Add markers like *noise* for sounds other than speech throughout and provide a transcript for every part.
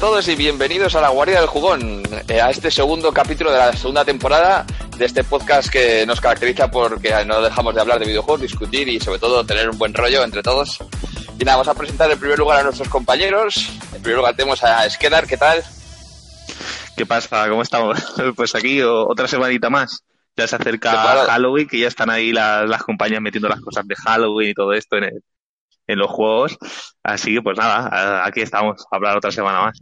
Todos y bienvenidos a la Guardia del Jugón, eh, a este segundo capítulo de la segunda temporada de este podcast que nos caracteriza porque no dejamos de hablar de videojuegos, discutir y sobre todo tener un buen rollo entre todos. Y nada, vamos a presentar en primer lugar a nuestros compañeros. En primer lugar tenemos a Skedar, ¿qué tal? ¿Qué pasa? ¿Cómo estamos? *laughs* Pues aquí o- otra semanita más. Ya se acerca. Halloween, que ya están ahí las, las compañías metiendo las cosas de Halloween y todo esto en, el- en los juegos. Así que pues nada, aquí estamos a hablar otra semana más.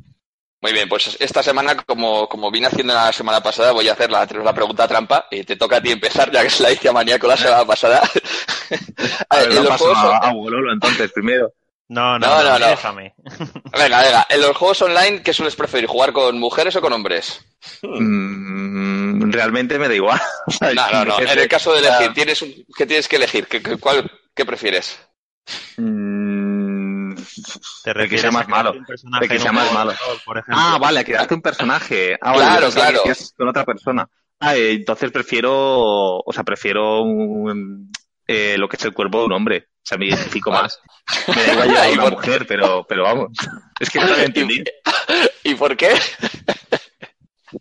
Muy bien, pues esta semana, como, como vine haciendo la semana pasada, voy a hacer la, la pregunta trampa y te toca a ti empezar, ya que se la hice a Maníaco la semana pasada. *laughs* A ver, juegos a, a Bololo entonces primero. No, no, No, no, no, no. déjame. *laughs* Venga, venga, en los juegos online, ¿qué sueles preferir? ¿Jugar con mujeres o con hombres? Mm, realmente me da igual. *laughs* No, no, no. En el caso de elegir, tienes un- ¿qué tienes que elegir? ¿Qué, qué- cuál, ¿Qué prefieres? mm, Te que sea a más malo. un personaje El que sea más malo. de por ejemplo. Ah, vale, creaste un personaje. Ah, Claro, claro. que es con otra persona. Ah, eh, entonces prefiero, o sea, prefiero un- eh, lo que es el cuerpo de un hombre. O sea, me identifico Vale. más. Me da igual *laughs* ¿Y una mujer, pero, pero vamos. Es que no lo *laughs* entendido. ¿Y por qué?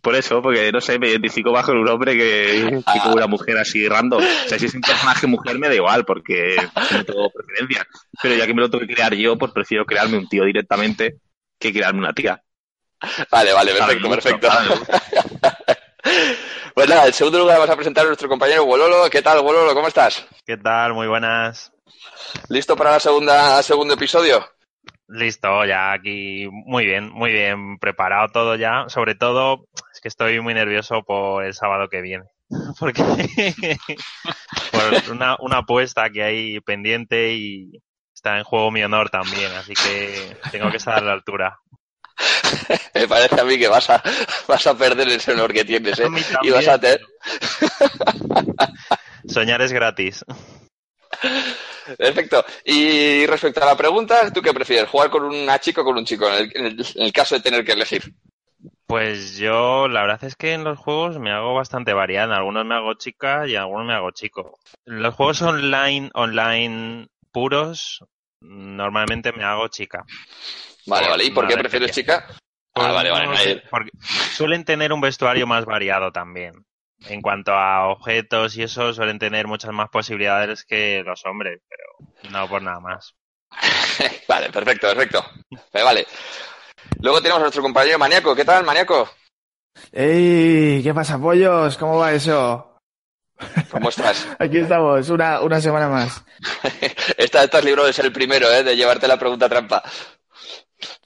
Por eso, porque no sé, me identifico más con un hombre que, con una mujer así random. O sea, si es un personaje mujer me da igual, porque no tengo preferencia. Pero ya que me lo tengo que crear yo, pues prefiero crearme un tío directamente que crearme una tía. Vale, vale, perfecto, perfecto. *laughs* Pues nada, en segundo lugar vamos a presentar a nuestro compañero Wololo. ¿Qué tal, Wololo? ¿Cómo estás? ¿Qué tal? Muy buenas. ¿Listo para la segunda segundo episodio? Listo, ya aquí muy bien, muy bien preparado todo ya. Sobre todo, es que estoy muy nervioso por el sábado que viene. *laughs* Porque *laughs* por una, una apuesta que hay pendiente y está en juego mi honor también, así que tengo que estar a la altura. *laughs* Me parece a mí que vas a, vas a perder ese honor que tienes, ¿eh? A mí Y vas a tener... Soñar es gratis. Perfecto. Y respecto a la pregunta, ¿tú qué prefieres? ¿Jugar con una chica o con un chico? En el, en el- en el caso de tener que elegir. Pues yo, la verdad es que en los juegos me hago bastante variada. En algunos me hago chica y en algunos me hago chico. Los juegos online, online puros, normalmente me hago chica. Vale, vale. ¿Y por qué prefieres chica? Pues Ah, vale, vale. hay- porque suelen tener un vestuario más variado también. En cuanto a objetos y eso, suelen tener muchas más posibilidades que los hombres, pero no por nada más. *laughs* Vale, perfecto, perfecto. Vale, vale. Luego tenemos a nuestro compañero Maníaco. ¿Qué tal, Maníaco? ¡Ey! ¿Qué pasa, pollos? ¿Cómo va eso? ¿Cómo estás? *laughs* Aquí estamos, una, una semana más. *laughs* Esta- Estás libre de ser el primero, ¿eh? De llevarte la pregunta trampa.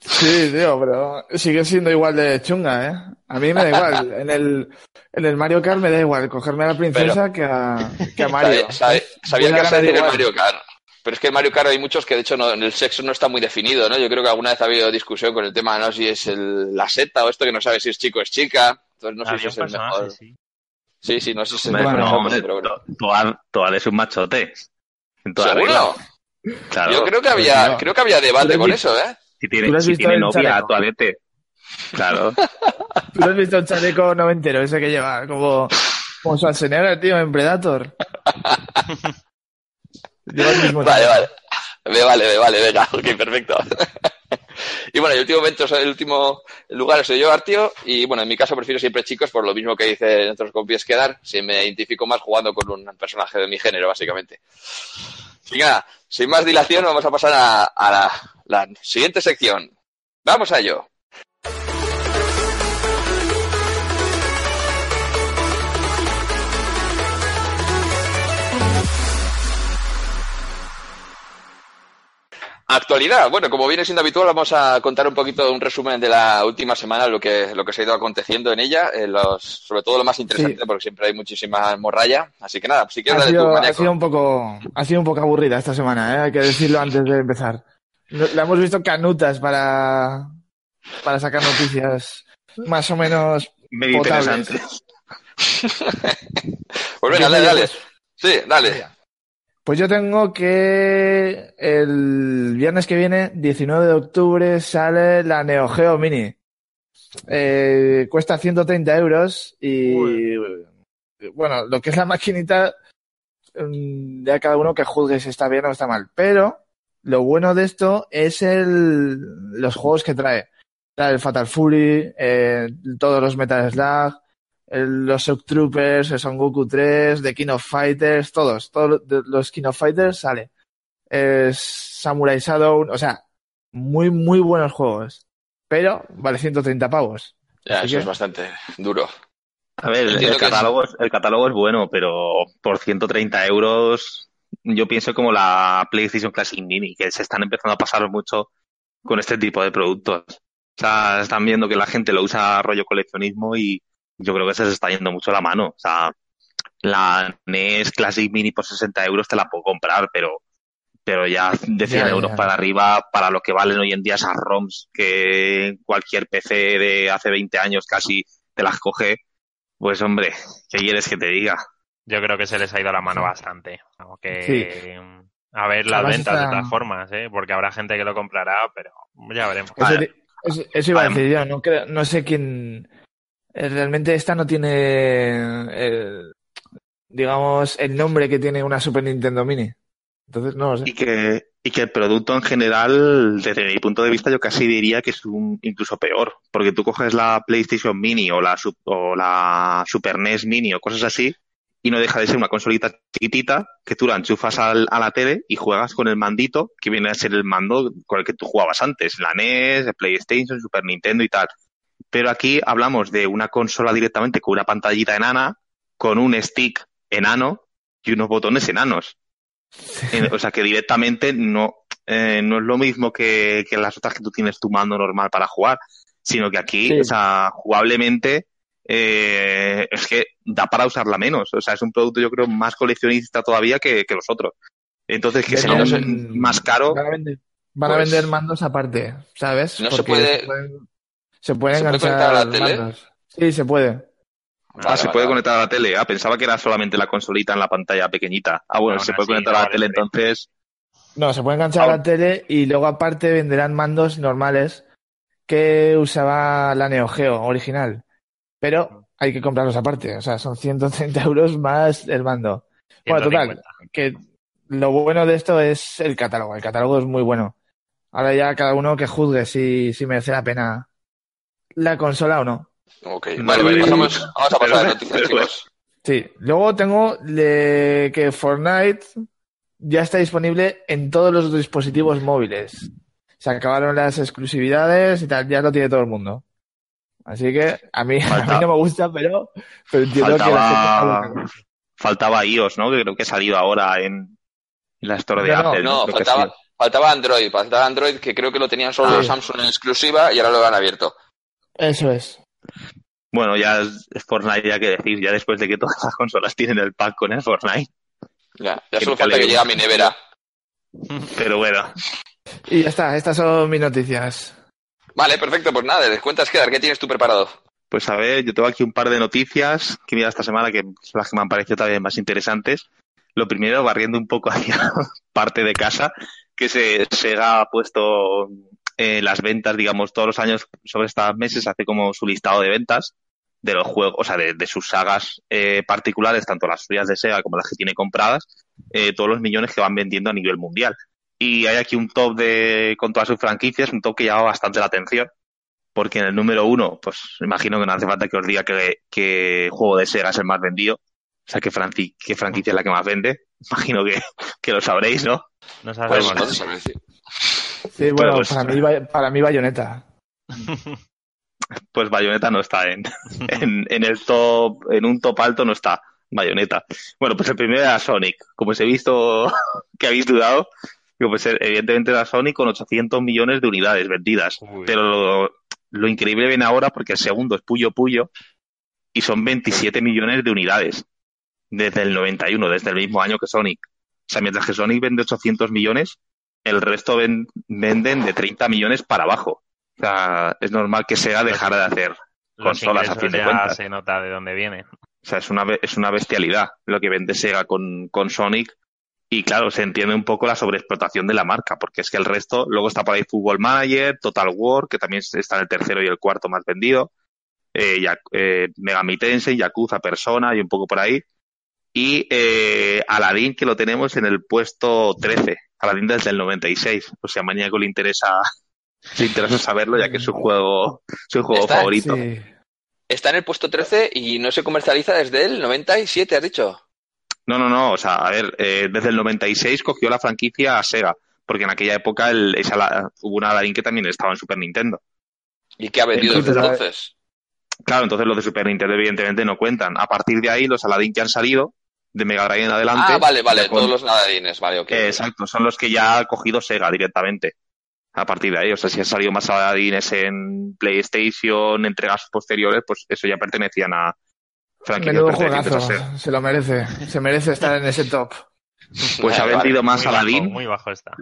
Sí, tío, pero sigue siendo igual de chunga, ¿eh? A mí me da igual. *laughs* En el, en el Mario Kart me da igual cogerme a la princesa que, a, que a *laughs* Mario. Sabía Voy que ibas a decir el igual. Mario Kart. Pero es que en Mario Kart hay muchos que de hecho no, el sexo no está muy definido, ¿no? Yo creo que alguna vez ha habido discusión con el tema, ¿no? Si es el- la seta o esto que no sabe si es chico o es chica. Entonces no sé si es el mejor. sí. Sí, sí, no sé si es el mejor pero bueno. To- Toad, Toad es un machote. En ¿Seguro? Claro. Yo creo que había, creo que había debate con es- eso, ¿eh? Si ¿Tú tiene, si visto tiene en novia, chaleco? toalete. Claro. *laughs* ¿Tú no has visto el chaleco noventero ese que lleva? Como Como Schwarzenegger, tío, en Predator. *laughs* Lleva el mismo Vale, vale. Me vale, me vale, venga, ok, perfecto. *laughs* y bueno, el último momento, el último lugar soy yo, Artio, y bueno, en mi caso prefiero siempre chicos por lo mismo que dice nuestros compis quedar, si me identifico más jugando con un personaje de mi género, básicamente. Sin más dilación, vamos a pasar a, la siguiente sección. Vamos a ello. Actualidad. Bueno, como viene siendo habitual, vamos a contar un poquito un resumen de la última semana, lo que, lo que se ha ido aconteciendo en ella, los, sobre todo lo más interesante, Sí. porque siempre hay muchísima morralla. Así que nada, si quieres, Ha sido, ha maníaco. sido un poco, ha sido un poco aburrida esta semana, ¿eh? hay que decirlo antes de empezar. La hemos visto canutas para, para sacar noticias más o menos Medio potables. interesante. *laughs* Pues venga, dale, dale. Sí, dale. Pues yo tengo que el viernes que viene, 19 de octubre, sale la Neo Geo Mini. Eh, cuesta 130 euros y bueno, lo que es la maquinita, mm, ya cada uno que juzgue si está bien o está mal. Pero lo bueno de esto es el, los juegos que trae. Trae el Fatal Fury, eh, todos los Metal Slug, el- los Shock Troopers, el Son Goku 3, The King of Fighters, todos, todos los King of Fighters sale. Es Samurai Shadow, o sea, muy, muy buenos juegos. Pero vale 130 pavos. Ya, Así eso que- es bastante duro. A ver, el catálogo, es, el catálogo es bueno, pero por 130 euros yo pienso como la PlayStation Classic Mini, que se están empezando a pasar mucho con este tipo de productos. O sea, están viendo que la gente lo usa rollo coleccionismo y yo creo que se les está yendo mucho la mano. O sea, la NES Classic Mini por 60 euros te la puedo comprar, pero, pero ya de 100 Ya, euros ya. para arriba, para lo que valen hoy en día esas ROMs, que cualquier PC de hace 20 años casi te las coge, pues hombre, ¿qué quieres que te diga? Yo creo que se les ha ido la mano bastante. Aunque, Sí. A ver las Además ventas de todas formas, ¿eh? Porque habrá gente que lo comprará, pero ya veremos. Eso, Vale. te- eso- eso iba a decir yo, no, creo- no sé quién. Eh, Realmente esta no tiene, eh, digamos, el nombre que tiene una Super Nintendo Mini. Entonces, no lo sé. Y que, y que el producto en general, desde mi punto de vista, yo casi diría que es un, incluso peor. Porque tú coges la PlayStation Mini o la, o la Super NES Mini o cosas así, y no deja de ser una consolita chiquitita que tú la enchufas al- a la tele y juegas con el mandito, que viene a ser el mando con el que tú jugabas antes, la NES, el PlayStation, Super Nintendo y tal. Pero aquí hablamos de una consola directamente con una pantallita enana, con un stick enano y unos botones enanos. *laughs* O sea que directamente no, eh, no es lo mismo que, que las otras que tú tienes tu mando normal para jugar, sino que aquí, Sí. o sea, jugablemente, eh, es que da para usarla menos. O sea, es un producto yo creo más coleccionista todavía que, que los otros. Entonces, que sea más caro, Van a vender, van a Pues- vender mandos aparte, ¿sabes? No se puede- pueden, se pueden ¿Se puede enganchar conectar a la tele? Sí, se puede. ah, Vale, se vale, puede vale. conectar a la tele. Ah, pensaba que era solamente la consolita en la pantalla pequeñita. Ah, bueno, se puede conectar no a la vale tele, entonces, No, se puede enganchar a la tele y luego aparte venderán mandos normales que usaba la Neo Geo original. Pero hay que comprarlos aparte. O sea, son 130 *laughs* euros más el mando. Bueno, total, 150. que lo bueno de esto es el catálogo. El catálogo es muy bueno. Ahora ya cada uno que juzgue si, si merece la pena la consola o no. Ok, vale, vale, pasamos, vamos a pasar a noticias, chicos. Sí, luego tengo de que Fortnite ya está disponible en todos los dispositivos móviles. Se acabaron las exclusividades y tal, ya lo tiene todo el mundo. Así que a mí, *laughs* a mí no me gusta, pero, pero entiendo que la Faltaba- gente está faltaba iOS, ¿no? Que creo que ha salido ahora en, en la Store de No, no, Apple. No, Creo que faltaba, Android, faltaba Android que creo que lo tenían solo Ah. los Samsung en exclusiva y ahora lo han abierto. Eso es. Bueno, ya es, Fortnite, ya que decir, ya después de que todas las consolas tienen el pack con el Fortnite. Ya, ya solo falta que le- llegue a mi nevera. Pero bueno, Y ya está, estas son mis noticias. Vale, perfecto, pues nada, les cuentas quedar, ¿qué tienes tú preparado? pues a ver, yo tengo aquí un par de noticias que mira esta semana que son las que me han parecido también más interesantes. Lo primero, barriendo un poco *laughs* hacia parte de casa, que se, Sega ha puesto eh, las ventas, digamos, todos los años sobre estos meses, hace como su listado de ventas. de los juegos, o sea, de, de sus sagas eh, particulares, tanto las suyas de Sega como las que tiene compradas, eh, todos los millones que van vendiendo a nivel mundial. Y hay aquí un top de, con todas sus franquicias, un top que llama bastante la atención, porque en el número uno, pues imagino que no hace falta que os diga que, que juego de Sega es el más vendido, o sea, qué, franqui- qué franquicia es la que más vende. *laughs* Imagino que, que lo sabréis, ¿no? No Pues sabemos. no te sabré decir. Sí, bueno, pues- para, mí, para mí Bayonetta. *laughs* Pues Bayonetta no está en, *laughs* en, en el top, en un top alto no está Bayonetta. Bueno, pues el primero era Sonic. Como os he visto *laughs* que habéis dudado, pues evidentemente era Sonic con 800 millones de unidades vendidas. Uy. Pero lo, lo increíble viene ahora porque el segundo es Puyo Puyo y son 27 millones de unidades desde el 91, desde el mismo año que Sonic. O sea, mientras que Sonic vende 800 millones, el resto ven- venden de 30 millones para abajo. O sea, es normal que Sega dejara de hacer consolas, a fin de ya cuentas. se nota de dónde viene. O sea, es una, es una bestialidad lo que vende Sega con, con Sonic. Y claro, se entiende un poco la sobreexplotación de la marca, porque es que el resto, luego está por ahí Football Manager, Total War, que también está en el tercero y el cuarto más vendido, eh, Ya- eh, Megami Tensei, Yakuza, Persona y un poco por ahí. Y eh, Aladdin, que lo tenemos en el puesto 13. Aladdin desde el 96. O sea, a Maníaco le interesa, *laughs* le interesa saberlo, ya que es su juego, su juego Está- favorito. Sí. Está en el puesto 13 y no se comercializa desde el 97, has dicho. No, no, no. O sea, a ver, eh, desde el 96 cogió la franquicia a Sega, porque en aquella época el, esa la- hubo un Aladdin que también estaba en Super Nintendo. ¿Y qué ha vendido desde Entonces, entonces? Claro, entonces los de Super Nintendo evidentemente no cuentan. A partir de ahí, los Aladdin que han salido, de Mega Drive en adelante. Ah, vale, vale, con- todos los nadadines, vale, ok. eh, exacto, son los que ya ha cogido Sega directamente. A partir de ahí, o sea, si han salido más Aladdines en PlayStation, entregas posteriores, pues eso ya pertenecían a Menudo pertenecientes a juegazo. Sega. Se lo merece. Se merece estar en ese top. Pues ha Vale, vendido más Aladdin. Muy bajo está.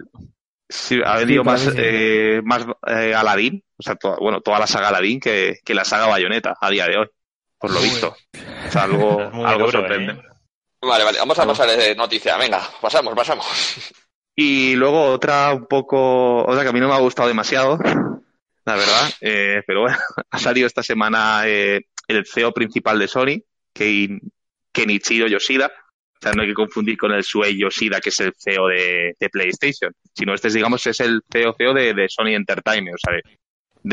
Sí, ha vendido Sí, más, eh, más eh, Aladdin, o sea, toda, bueno, toda la saga Aladdin que, que la saga Bayonetta a día de hoy, por lo Uy. visto. O sea, algo, *laughs* algo duro, sorprendente. Vale, vale, vamos a pasar de noticia. Venga, pasamos, pasamos. Y luego otra un poco, otra que a mí no me ha gustado demasiado, la verdad, eh, pero bueno, *laughs* ha salido esta semana eh, el CEO principal de Sony, Ken- Kenichiro Yoshida. O sea, no hay que confundir con el Shuei Yoshida, que es el CEO de, de PlayStation, sino este, digamos, es el CEO, CEO de, de Sony Entertainment, o sea, de,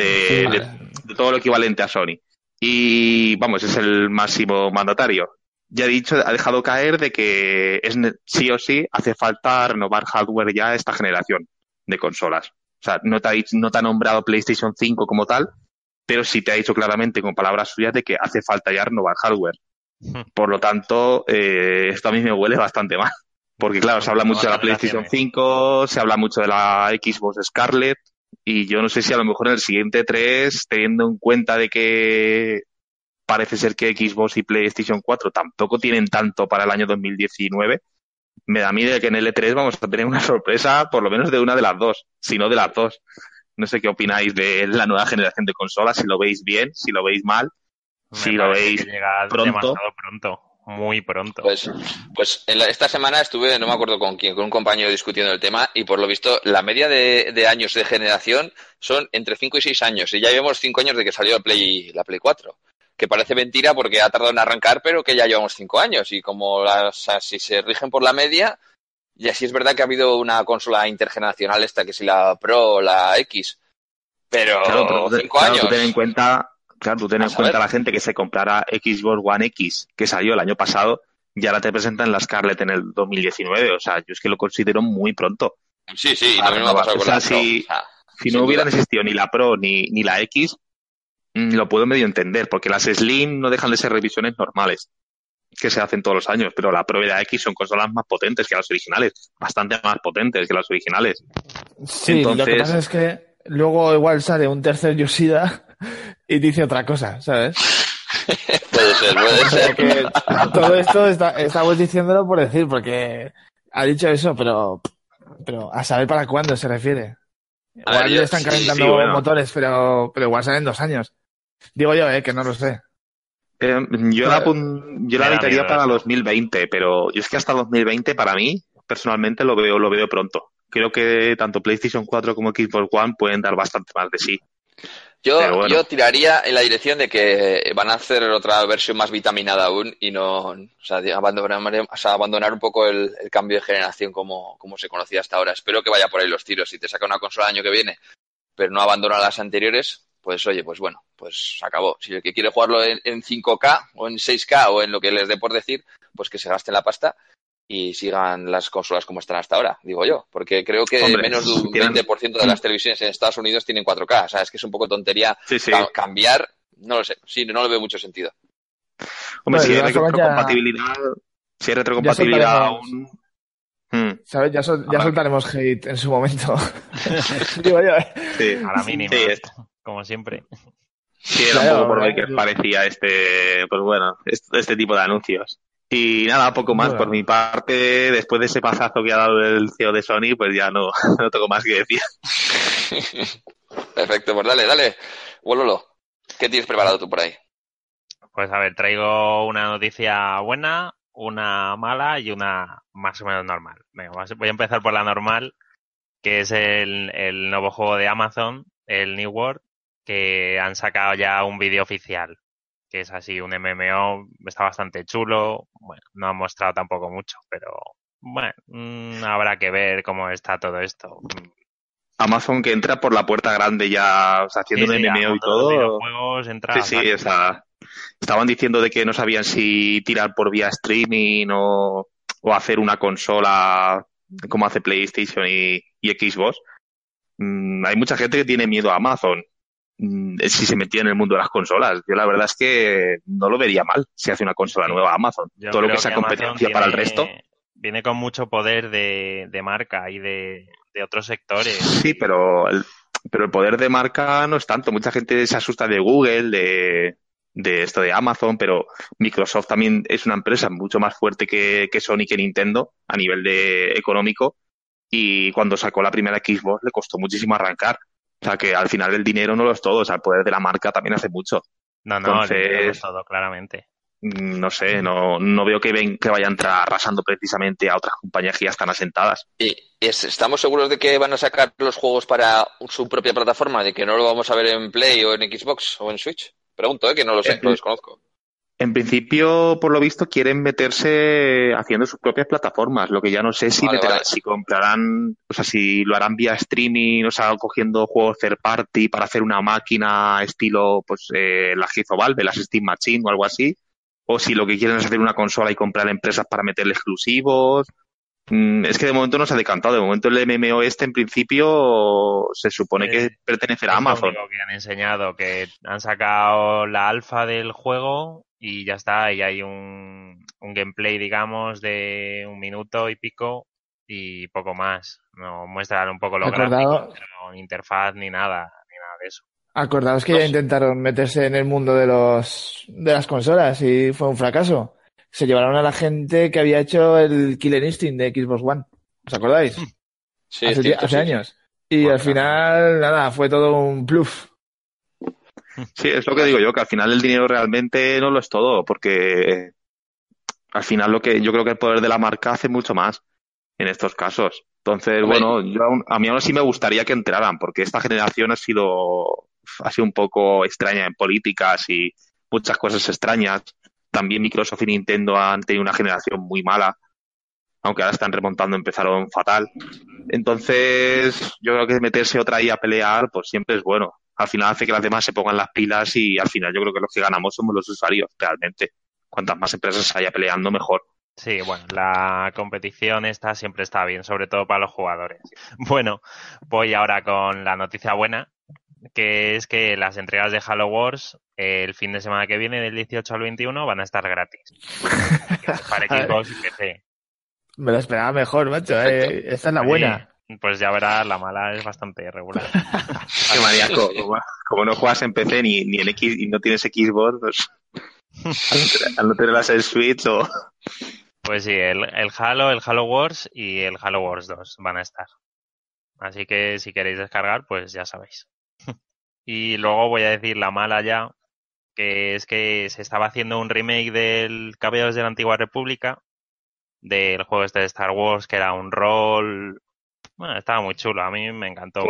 de- Vale. de- de todo lo equivalente a Sony. Y vamos, es el máximo mandatario. Ya ha dicho, ha dejado caer de que es sí o sí hace falta renovar hardware ya esta generación de consolas. O sea, no te ha, no te ha nombrado PlayStation 5 como tal, pero sí te ha dicho claramente con palabras suyas de que hace falta ya renovar hardware. Por lo tanto, eh, esto a mí me huele bastante mal. Porque claro, se habla mucho de la PlayStation generaciones. 5, se habla mucho de la Xbox Scarlett, y yo no sé si a lo mejor en el siguiente 3, teniendo en cuenta de que parece ser que Xbox y PlayStation 4 tampoco tienen tanto para el año 2019, me da miedo que en el E3 vamos a tener una sorpresa por lo menos de una de las dos, si no de las dos. No sé qué opináis de la nueva generación de consolas, si lo veis bien, si lo veis mal. Me Si lo veis que llega pronto. demasiado pronto. Muy pronto. Pues, pues en la- esta semana estuve, no me acuerdo con quién, con un compañero discutiendo el tema y por lo visto la media de, de años de generación son entre 5 y 6 años y ya llevamos 5 años de que salió la Play, la Play 4. Que parece mentira porque ha tardado en arrancar, pero que ya llevamos 5 años y como las, si se rigen por la media, y así es verdad que ha habido una consola intergeneracional esta que si la Pro o la X. Pero Claro, pero tú te- 5 claro, años. tú ten en cuenta, claro, tú ten en cuenta la gente que se comprara Xbox One X, que salió el año pasado, y ahora te presentan la Scarlett en el 2019. O sea, yo es que lo considero muy pronto. Sí, sí, Ah, a mí me ha pasado con la Pro. si- O sea, Si Sin no hubieran existido ni la Pro ni, ni la X, lo puedo medio entender, porque las Slim no dejan de ser revisiones normales que se hacen todos los años, pero la Pro y la X son consolas más potentes que las originales, bastante más potentes que las originales. Sí, lo que Entonces- pasa es que luego igual sale un tercer Yoshida y dice otra cosa, ¿sabes? *laughs* Puede ser, puede O sea ser. que todo esto está- estamos diciéndolo por decir, porque ha dicho eso, pero, pero a saber para cuándo se refiere. A Igual ver, yo- están calentando sí, bueno. motores, pero, pero igual salen dos años. Digo yo, eh, que no lo sé. Eh, yo la, yo la evitaría para eso. 2020, pero yo es que hasta 2020 para mí, personalmente, lo veo, lo veo pronto. Creo que tanto PlayStation 4 como Xbox One pueden dar bastante más de sí. Yo, bueno. yo tiraría en la dirección de que van a hacer otra versión más vitaminada aún y no, o sea, abandonar, o sea, abandonar un poco el, el cambio de generación como, como se conocía hasta ahora. Espero que vaya por ahí los tiros. Si te saca una consola el año que viene, pero no abandona las anteriores, pues oye, pues bueno, pues se acabó. Si el que quiere jugarlo en, en 5K o en 6K o en lo que les dé por decir, pues que se gasten la pasta y sigan las consolas como están hasta ahora, digo yo, porque creo que Hombre, menos de un tienen- 20% de las *clears throat* televisiones en Estados Unidos tienen 4K, o sea, es que es un poco tontería Sí, sí. ca- cambiar, no lo sé, sí, no le veo mucho sentido. Hombre, Bueno, si hay ya- retrocompatibilidad, si hay retrocompatibilidad soltaremos- aún. Hmm, ¿Sabes? Ya, sol- ya soltaremos hate en su momento. *laughs* *laughs* Digo yo, ¿eh? sí. A la mínima, Sí, es- como siempre. Sí, era Claro, un poco por lo que parecía este, pues bueno, este, este tipo de anuncios. Y nada, poco más Bueno. por mi parte. Después de ese pasazo que ha dado el CEO de Sony, pues ya no, *laughs* no tengo más que decir. *laughs* Perfecto, pues dale, dale, Wololo, ¿qué tienes preparado tú por ahí? Pues a ver, traigo una noticia buena, una mala y una más o menos normal. Venga, voy a empezar por la normal, que es el, el nuevo juego de Amazon, el New World, que han sacado ya un vídeo oficial, que es así un MMO, está bastante chulo. Bueno, no han mostrado tampoco mucho, pero bueno, mm, habrá que ver cómo está todo esto. Amazon que entra por la puerta grande ya, o sea, haciendo Sí, un sí, MMO y todo. videojuegos entra Sí, sí, estaban diciendo de que no sabían si tirar por vía streaming o, o hacer una consola como hace PlayStation y, y Xbox. Mm, hay mucha gente que tiene miedo a Amazon. Mm, si se metía en el mundo de las consolas. Yo la verdad es que no lo vería mal si hace una consola nueva Amazon. Yo Todo lo que sea competencia para el resto. Viene con mucho poder de, de marca y de, de otros sectores. Sí, pero el, pero el poder de marca no es tanto. Mucha gente se asusta de Google, de, de esto de Amazon, pero Microsoft también es una empresa mucho más fuerte que, que Sony, que Nintendo a nivel de económico. Y cuando sacó la primera Xbox le costó muchísimo arrancar. O sea que al final el dinero no lo es todo. O sea, el poder de la marca también hace mucho. No, no, el dinero Entonces- es todo, claramente. Mm, No sé, no, no veo que, ven, que vaya a entrar arrasando precisamente a otras compañías que ya están asentadas. ¿Y es- estamos seguros de que van a sacar los juegos para su propia plataforma, de que no lo vamos a ver en Play o en Xbox o en Switch? Pregunto, ¿eh? que no lo sé, Eh, lo desconozco. En principio, por lo visto, quieren meterse haciendo sus propias plataformas. Lo que ya no sé si Vale, meterán- vale. si comprarán, o sea, si lo harán vía streaming, o sea, cogiendo juegos third party para hacer una máquina estilo, pues, eh, las que hizo Valve, las Steam Machine o algo así. O si lo que quieren es hacer una consola y comprar empresas para meterle exclusivos. Mm, Es que de momento no se ha decantado. De momento el MMO este, en principio, se supone que pertenecerá a lo Amazon. único que han enseñado, que han sacado la alfa del juego y ya está, y hay un, un gameplay, digamos, de un minuto y pico y poco más. No muestran un poco gráficos, pero ni interfaz ni nada, ni nada de eso. Acordaos que ya intentaron meterse en el mundo de los de las consolas y fue un fracaso. Se llevaron a la gente que había hecho el Killer Instinct de Xbox One. ¿Os acordáis? Sí, hace cierto, hace sí. años. Y Bueno, al final, nada, fue todo un bluff. Sí, es lo que digo yo, que al final el dinero realmente no lo es todo, porque al final lo que yo creo que el poder de la marca hace mucho más en estos casos. Entonces, bueno, yo aún- a mí aún así me gustaría que entraran, porque esta generación ha sido, ha sido un poco extraña en políticas y muchas cosas extrañas. También Microsoft y Nintendo han tenido una generación muy mala, aunque ahora están remontando, empezaron fatal. Entonces, yo creo que meterse otra ahí a pelear, pues siempre es bueno. Al final hace que las demás se pongan las pilas y al final yo creo que los que ganamos somos los usuarios, realmente. Cuantas más empresas haya peleando, mejor. Sí, bueno, la competición esta siempre está bien, sobre todo para los jugadores. Bueno, voy ahora con la noticia buena, que es que las entregas de Halo Wars eh, el fin de semana que viene, del 18 al 21, van a estar gratis. *laughs* para Xbox y PC. Me lo esperaba mejor, macho. eh. Esta es la buena. Pues ya verás, la mala es bastante regular. *laughs* Qué maníaco. Como, como no juegas en PC ni, ni en X y no tienes Xbox, pues *laughs* al no tener- en Switch o... Pues sí, el, el Halo, el Halo Wars y el Halo Wars 2 van a estar. Así que si queréis descargar, pues ya sabéis. *laughs* y luego voy a decir la mala ya, que es que se estaba haciendo un remake del Caballeros de la Antigua República, del juego este de Star Wars, que era un rol... Bueno, estaba muy chulo, a mí me encantó.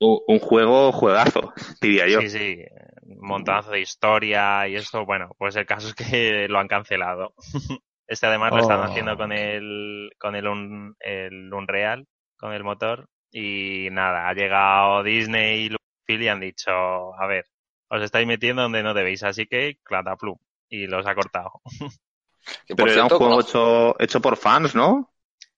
Un, juego juegazo, diría yo. Sí, sí, un montazo de historia y esto, bueno, pues el caso es que *laughs* lo han cancelado. *laughs* Este además lo están Oh. haciendo con el con el, Un- el Unreal, con el motor y nada, ha llegado Disney y han dicho, a ver, os estáis metiendo donde no debéis, así que clataplum y los ha cortado. *laughs* Que, Pero era un juego hecho, hecho por fans, ¿no?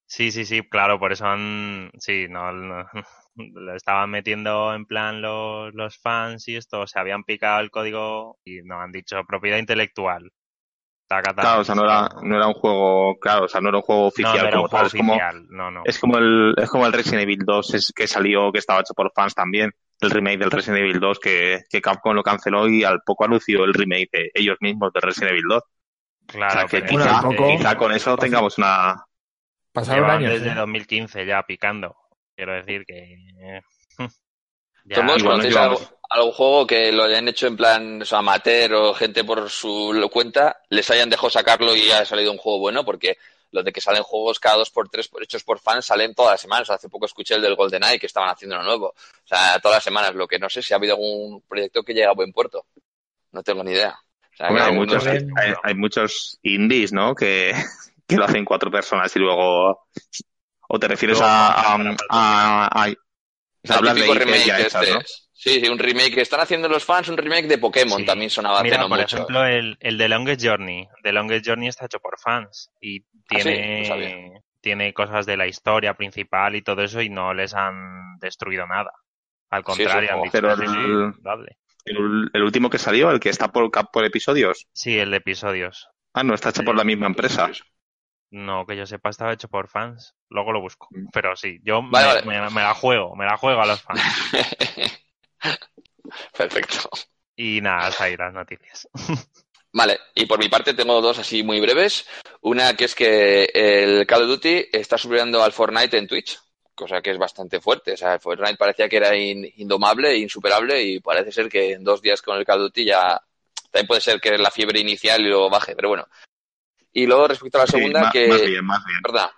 Sí, sí, sí, claro, por eso han, sí, no, no- *laughs* lo estaban metiendo en plan los, los fans y esto, se habían picado el código y no han dicho propiedad intelectual. Taca, taca. Claro, o sea, no era, no era un juego, claro, o sea, no era un juego oficial no era como un tal. juego Es como, oficial, no, no. es como el, es como el Resident Evil 2 es- que salió, que estaba hecho por fans también. El remake del Resident Evil 2 que, que Capcom lo canceló y al poco anunció el remake de ellos mismos de Resident Evil 2. Claro, o sea, que quizá, poco- quizá con eso tengamos una, Pasaron años. desde ¿eh? 2015 ya picando. Quiero decir que... ¿Todos *laughs* ya, igual conocéis algo- algún juego que lo hayan hecho en plan o sea, amateur o gente por su cuenta, les hayan dejado sacarlo y haya salido un juego bueno? Porque lo de que salen juegos cada dos por tres hechos por fans salen todas las semanas. Hace poco escuché el del GoldenEye que estaban haciendo uno nuevo. O sea, todas las semanas. Lo que no sé si ha habido algún proyecto que llegue a buen puerto. No tengo ni idea. O sea, Hombre, que hay muchos, bien. hay, hay muchos indies, ¿no? Que, *laughs* que lo hacen cuatro personas y luego. ¿O te refieres a. a, para- a- a- o sea, de remake ya este. hechas, ¿no? Sí, sí, un remake que están haciendo los fans, un remake de Pokémon. Sí. También sonaba hace Mira, no por mucho. ejemplo, el, el de Longest Journey. The Longest Journey está hecho por fans y Ah, sí? tiene, No tiene cosas de la historia principal y todo eso y no les han destruido nada. Al Sí, contrario, han dicho, Pero el-. El, el último que salió, el que está por, por episodios. Sí, el de episodios. Ah, no, está hecho por la misma empresa. No, que yo sepa, estaba hecho por fans. Luego lo busco. Pero sí, yo Vale, me, vale. me- me la juego, me la juego a los fans. *laughs* Perfecto. Y nada, hasta ahí las noticias. *laughs* Vale, y por mi parte tengo dos así muy breves. Una que es que el Call of Duty está superando al Fortnite en Twitch, cosa que es bastante fuerte. O sea, el Fortnite parecía que era in- indomable insuperable y parece ser que en dos días con el Call of Duty ya también puede ser que la fiebre inicial y luego baje, pero bueno. Y luego respecto a la Sí, segunda, más, que... más bien, más bien. ¿Verdad?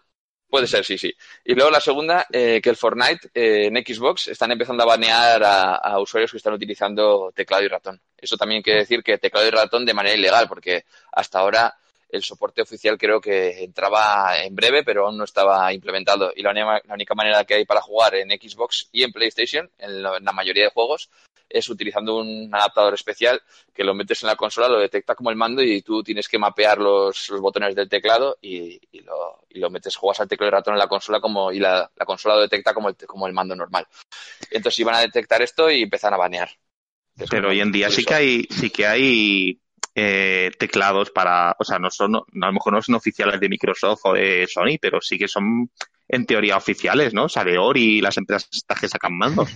Puede ser, sí, sí. Y luego la segunda, eh, que el Fortnite eh, en Xbox están empezando a banear a, usuarios que están utilizando teclado y ratón. Eso también quiere decir que teclado y ratón de manera ilegal, porque hasta ahora el soporte oficial creo que entraba en breve, pero aún no estaba implementado. Y la única, la única manera que hay para jugar en Xbox y en PlayStation, en la, en la mayoría de juegos, es utilizando un adaptador especial que lo metes en la consola, lo detecta como el mando y tú tienes que mapear los, los botones del teclado y, y lo, y lo metes, juegas al teclado y ratón en la consola como, y la, la consola lo detecta como el, como el mando normal. Entonces iban a detectar esto y empiezan a banear. Pero hoy en día sí que hay, sí que hay eh, teclados para, o sea, no son, a lo mejor no son oficiales de Microsoft o de Sony, pero sí que son en teoría oficiales, ¿no? O sea, de Ori y las empresas que sacan mandos.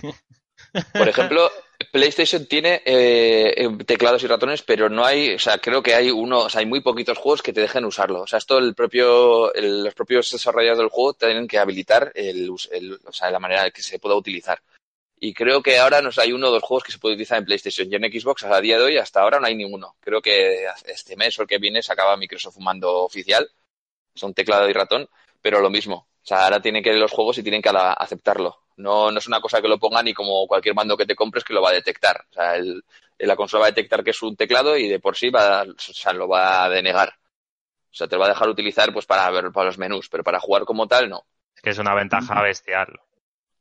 Por ejemplo, PlayStation tiene eh, eh, teclados y ratones, pero no hay, o sea, creo que hay uno, o sea, hay muy poquitos juegos que te dejen usarlo. O sea, esto el propio, el- los propios desarrolladores del juego tienen que habilitar el, el- o sea, la manera en que se pueda utilizar. Y creo que ahora nos hay uno o dos juegos que se puede utilizar en PlayStation y en Xbox a día de hoy hasta ahora no hay ninguno. Creo que este mes o el que viene se acaba Microsoft mando oficial, son teclado y ratón, pero lo mismo. O sea, ahora tienen que ir los juegos y tienen que aceptarlo. No, no es una cosa que lo pongan y como cualquier mando que te compres que lo va a detectar. O sea, el- la consola va a detectar que es un teclado y de por sí va, o sea, lo va a denegar. O sea, te lo va a dejar utilizar pues para ver para los menús, pero para jugar como tal no. Es que es una ventaja bestial.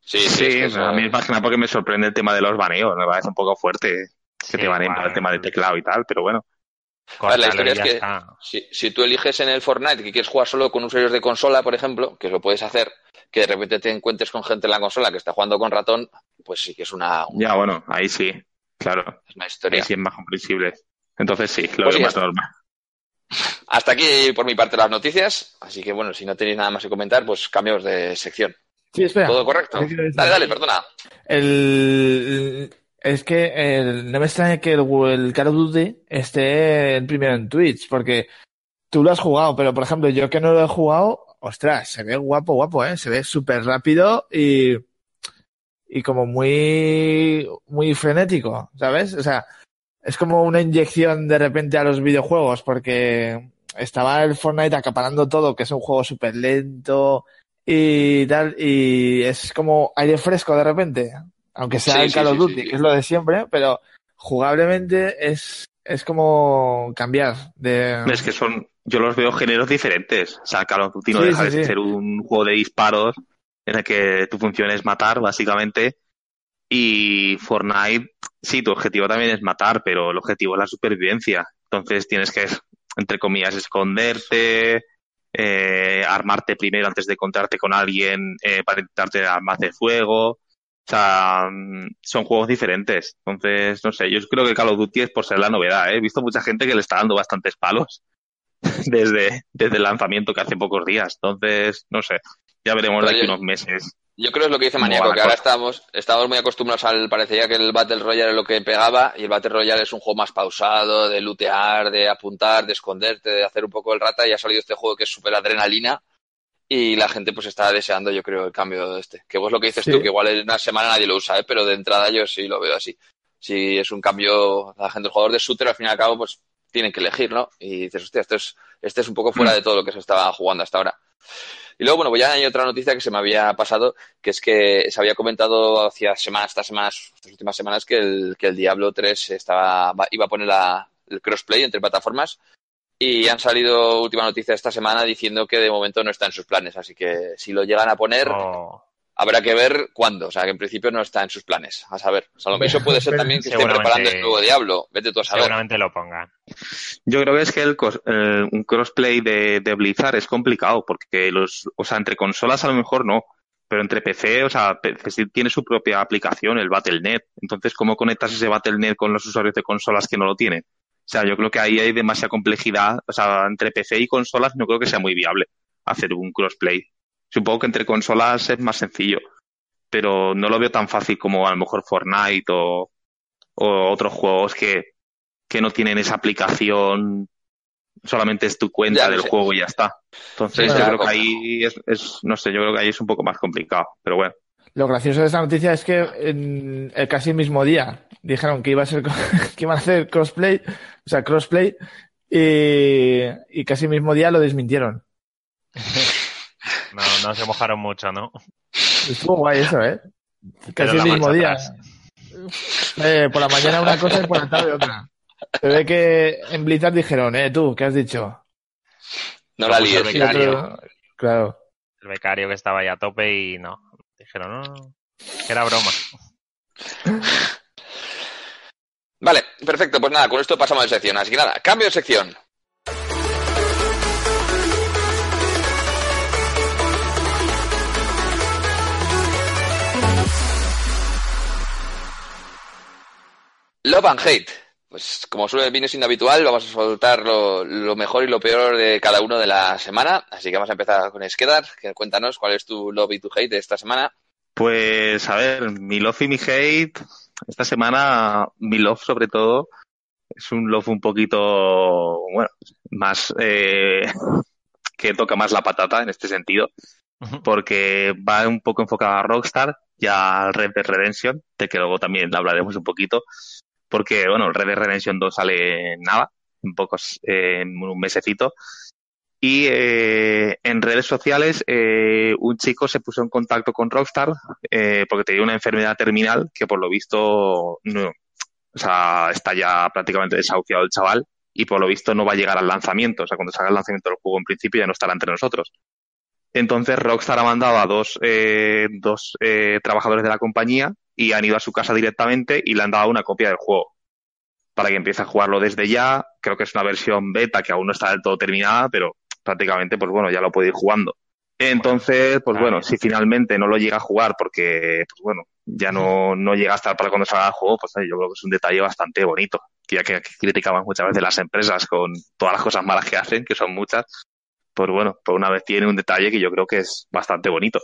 Sí, sí, Sí, es que eso- a mí es más que nada porque me sorprende el tema de los baneos, me parece un poco fuerte que Sí, te baneen por el tema de teclado y tal, pero bueno. Ver, la historia es que si, si tú eliges en el Fortnite que quieres jugar solo con usuarios de consola, por ejemplo, que lo puedes hacer, que de repente te encuentres con gente en la consola que está jugando con ratón, pues sí que es una, una, Ya, bueno, ahí sí, claro, es una historia. ahí sí es más comprensible. Entonces sí, lo Pues veo sí, más normal. Hasta aquí por mi parte las noticias, así que bueno, si no tenéis nada más que comentar, pues cambiamos de sección. Sí, espera. ¿Todo correcto? Dale, dale, perdona. El, es que el- no me extraña que el, el Call of Duty esté el primero en Twitch, porque tú lo has jugado, pero por ejemplo, yo que no lo he jugado, ostras, se ve guapo, guapo, ¿eh? Se ve súper rápido y, y como muy, muy frenético, ¿sabes? O sea, es como una inyección de repente a los videojuegos, porque estaba el Fortnite acaparando todo, que es un juego súper lento y tal, y es como aire fresco de repente. Aunque sea Sí, el Call of Duty, sí, sí. que es lo de siempre, pero jugablemente es, es como cambiar de... Es que son, yo los veo géneros diferentes. O sea, Call of Duty no Sí, deja sí, de sí. ser un juego de disparos en el que tu función es matar, básicamente. Y Fortnite, sí, tu objetivo también es matar, pero el objetivo es la supervivencia. Entonces tienes que, entre comillas, esconderte, eh, armarte primero antes de encontrarte con alguien eh, para intentarte armas de fuego. O sea, son juegos diferentes. Entonces, no sé, yo creo que Call of Duty es por ser la novedad. ¿eh? He visto mucha gente que le está dando bastantes palos *laughs* desde, desde el lanzamiento que hace pocos días. Entonces, no sé, ya veremos de aquí unos meses. Yo creo que es lo que dice ¿Cómo va Maníaco, que ahora estamos, estamos muy acostumbrados al, parecería que el Battle Royale es lo que pegaba, y el Battle Royale es un juego más pausado, de lootear, de apuntar, de esconderte, de hacer un poco el rata, y ha salido este juego que es súper adrenalina, y la gente pues está deseando, yo creo, el cambio de este. Que vos lo que dices Sí. tú, que igual en una semana nadie lo usa, ¿eh? pero de entrada yo sí lo veo así. Si es un cambio, la gente, el jugador de shooter, al fin y al cabo, pues tienen que elegir, ¿no? Y dices, hostia, esto es, este es un poco fuera de todo lo que se estaba jugando hasta ahora. Y luego, bueno, pues ya hay otra noticia que se me había pasado, que es que se había comentado hacia semanas, estas semanas, estas últimas semanas, que el, que el Diablo 3 estaba, iba a poner la- el crossplay entre plataformas. Y han salido última noticia esta semana diciendo que de momento no está en sus planes. Así que si lo llegan a poner, habrá que ver cuándo. O sea, que en principio no está en sus planes. A saber. O sea, lo mismo puede ser también que esté preparando el nuevo Diablo. Vete tú a saber. seguramente lo pongan. Yo creo que es que el, cos- eh, un crossplay de, de Blizzard es complicado porque los, o sea, entre consolas a lo mejor no, pero entre PC, o sea, PC tiene su propia aplicación, el Battle.net. Entonces, ¿cómo conectas ese Battle.net con los usuarios de consolas que no lo tienen? O sea, yo creo que ahí hay demasiada complejidad, o sea, entre PC y consolas no creo que sea muy viable hacer un crossplay. Supongo que entre consolas es más sencillo, pero no lo veo tan fácil como a lo mejor Fortnite o, o otros juegos que, que no tienen esa aplicación, solamente es tu cuenta Ya, del juego y ya está. Entonces Sí, yo creo que ahí es, es, no sé, yo creo que ahí es un poco más complicado, pero bueno. Lo gracioso de esta noticia es que en el casi mismo día dijeron que iba a ser *laughs* que iban a hacer crossplay, o sea, crossplay, y, y casi mismo día lo desmintieron. No, no se mojaron mucho, ¿no? Estuvo guay eso, ¿eh? Casi el mismo día. Eh, por la mañana una cosa y por la tarde otra. Se ve que en Blizzard dijeron, eh, tú, ¿qué has dicho? No la líes. Y otro- claro. El becario que estaba ahí a tope y no. Era broma. *laughs* Vale, perfecto. Pues nada, con esto pasamos de sección. Así que nada, cambio de sección. Love and Hate. Pues como suele viene siendo habitual, vamos a soltar lo, mejor y lo peor de cada uno de la semana. Así que vamos a empezar con Skedar. Que cuéntanos cuál es tu love y tu hate de esta semana. Pues a ver, mi love y mi hate, esta semana mi love sobre todo es un love un poquito, bueno, más eh, *laughs* que toca más la patata en este sentido, porque va un poco enfocado a Rockstar y al Red Dead Redemption, de que luego también hablaremos un poquito, porque bueno, el Red Dead Redemption 2 sale en nada, en pocos, eh, en un mesecito, y eh, en redes sociales eh, un chico se puso en contacto con Rockstar eh, porque tenía una enfermedad terminal que por lo visto no, o sea, está ya prácticamente desahuciado el chaval y por lo visto no va a llegar al lanzamiento. O sea, cuando salga el lanzamiento del juego en principio ya no estará entre nosotros. Entonces Rockstar ha mandado a dos, eh, dos eh, trabajadores de la compañía y han ido a su casa directamente y le han dado una copia del juego para que empiece a jugarlo desde ya. Creo que es una versión beta que aún no está del todo terminada, pero prácticamente, pues bueno, ya lo puede ir jugando. Entonces, pues bueno, si finalmente no lo llega a jugar porque, pues bueno, ya no, no llega a estar para cuando salga el juego, pues yo creo que es un detalle bastante bonito. Que ya que, que criticaban muchas veces las empresas con todas las cosas malas que hacen, que son muchas, pues bueno, por una vez tiene un detalle que yo creo que es bastante bonito.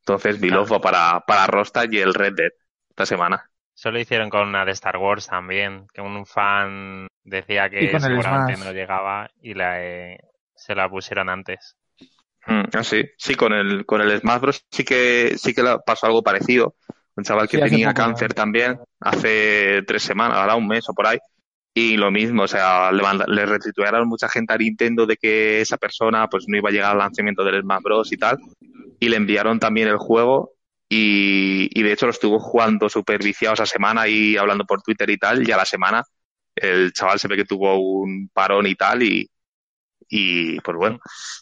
Entonces, mi Claro. para, para y el Red Dead esta semana. Eso lo hicieron con una de Star Wars también, que un fan decía que seguramente Smash. no llegaba y la, eh, se la pusieron antes. Mm, ah, sí, sí, con el, con el Smash Bros. sí que, sí que pasó algo parecido. Un chaval que Sí, tenía poco, cáncer ¿no? también, hace tres semanas, ahora un mes o por ahí. Y lo mismo, o sea, le, le retuitearon mucha gente a Nintendo de que esa persona pues no iba a llegar al lanzamiento del Smash Bros. y tal. Y le enviaron también el juego Y, y de hecho lo estuvo jugando súper viciado esa semana y hablando por Twitter y tal, y a la semana el chaval se ve que tuvo un parón y tal, y, y pues bueno,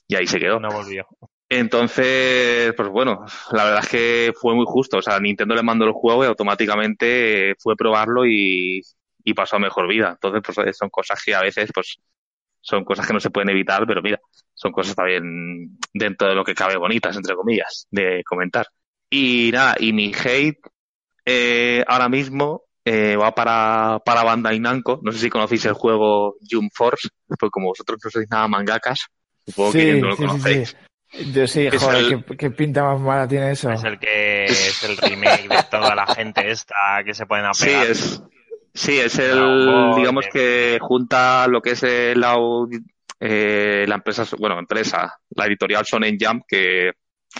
y ahí se quedó. No volvió. Entonces, pues bueno, la verdad es que fue muy justo. O sea, Nintendo le mandó el juego y automáticamente fue probarlo y, y pasó a mejor vida. Entonces, pues son cosas que a veces, pues, son cosas que no se pueden evitar, pero mira, son cosas también dentro de lo que cabe bonitas, entre comillas, de comentar. Y nada, y mi hate eh, ahora mismo eh, va para, para Bandai Namco. No sé si conocéis el juego Jump Force, pues como vosotros no sois nada mangakas, supongo que no lo sí, sí, conocéis. sí. Yo sí, Es joder, el- qué, qué pinta más mala tiene eso. Es el que es el remake de toda la gente esta que se pueden Sí, apegar. es, sí, es el, digamos eh. que junta lo que es el- la, eh, la empresa, bueno, empresa, la editorial Shonen Jump, que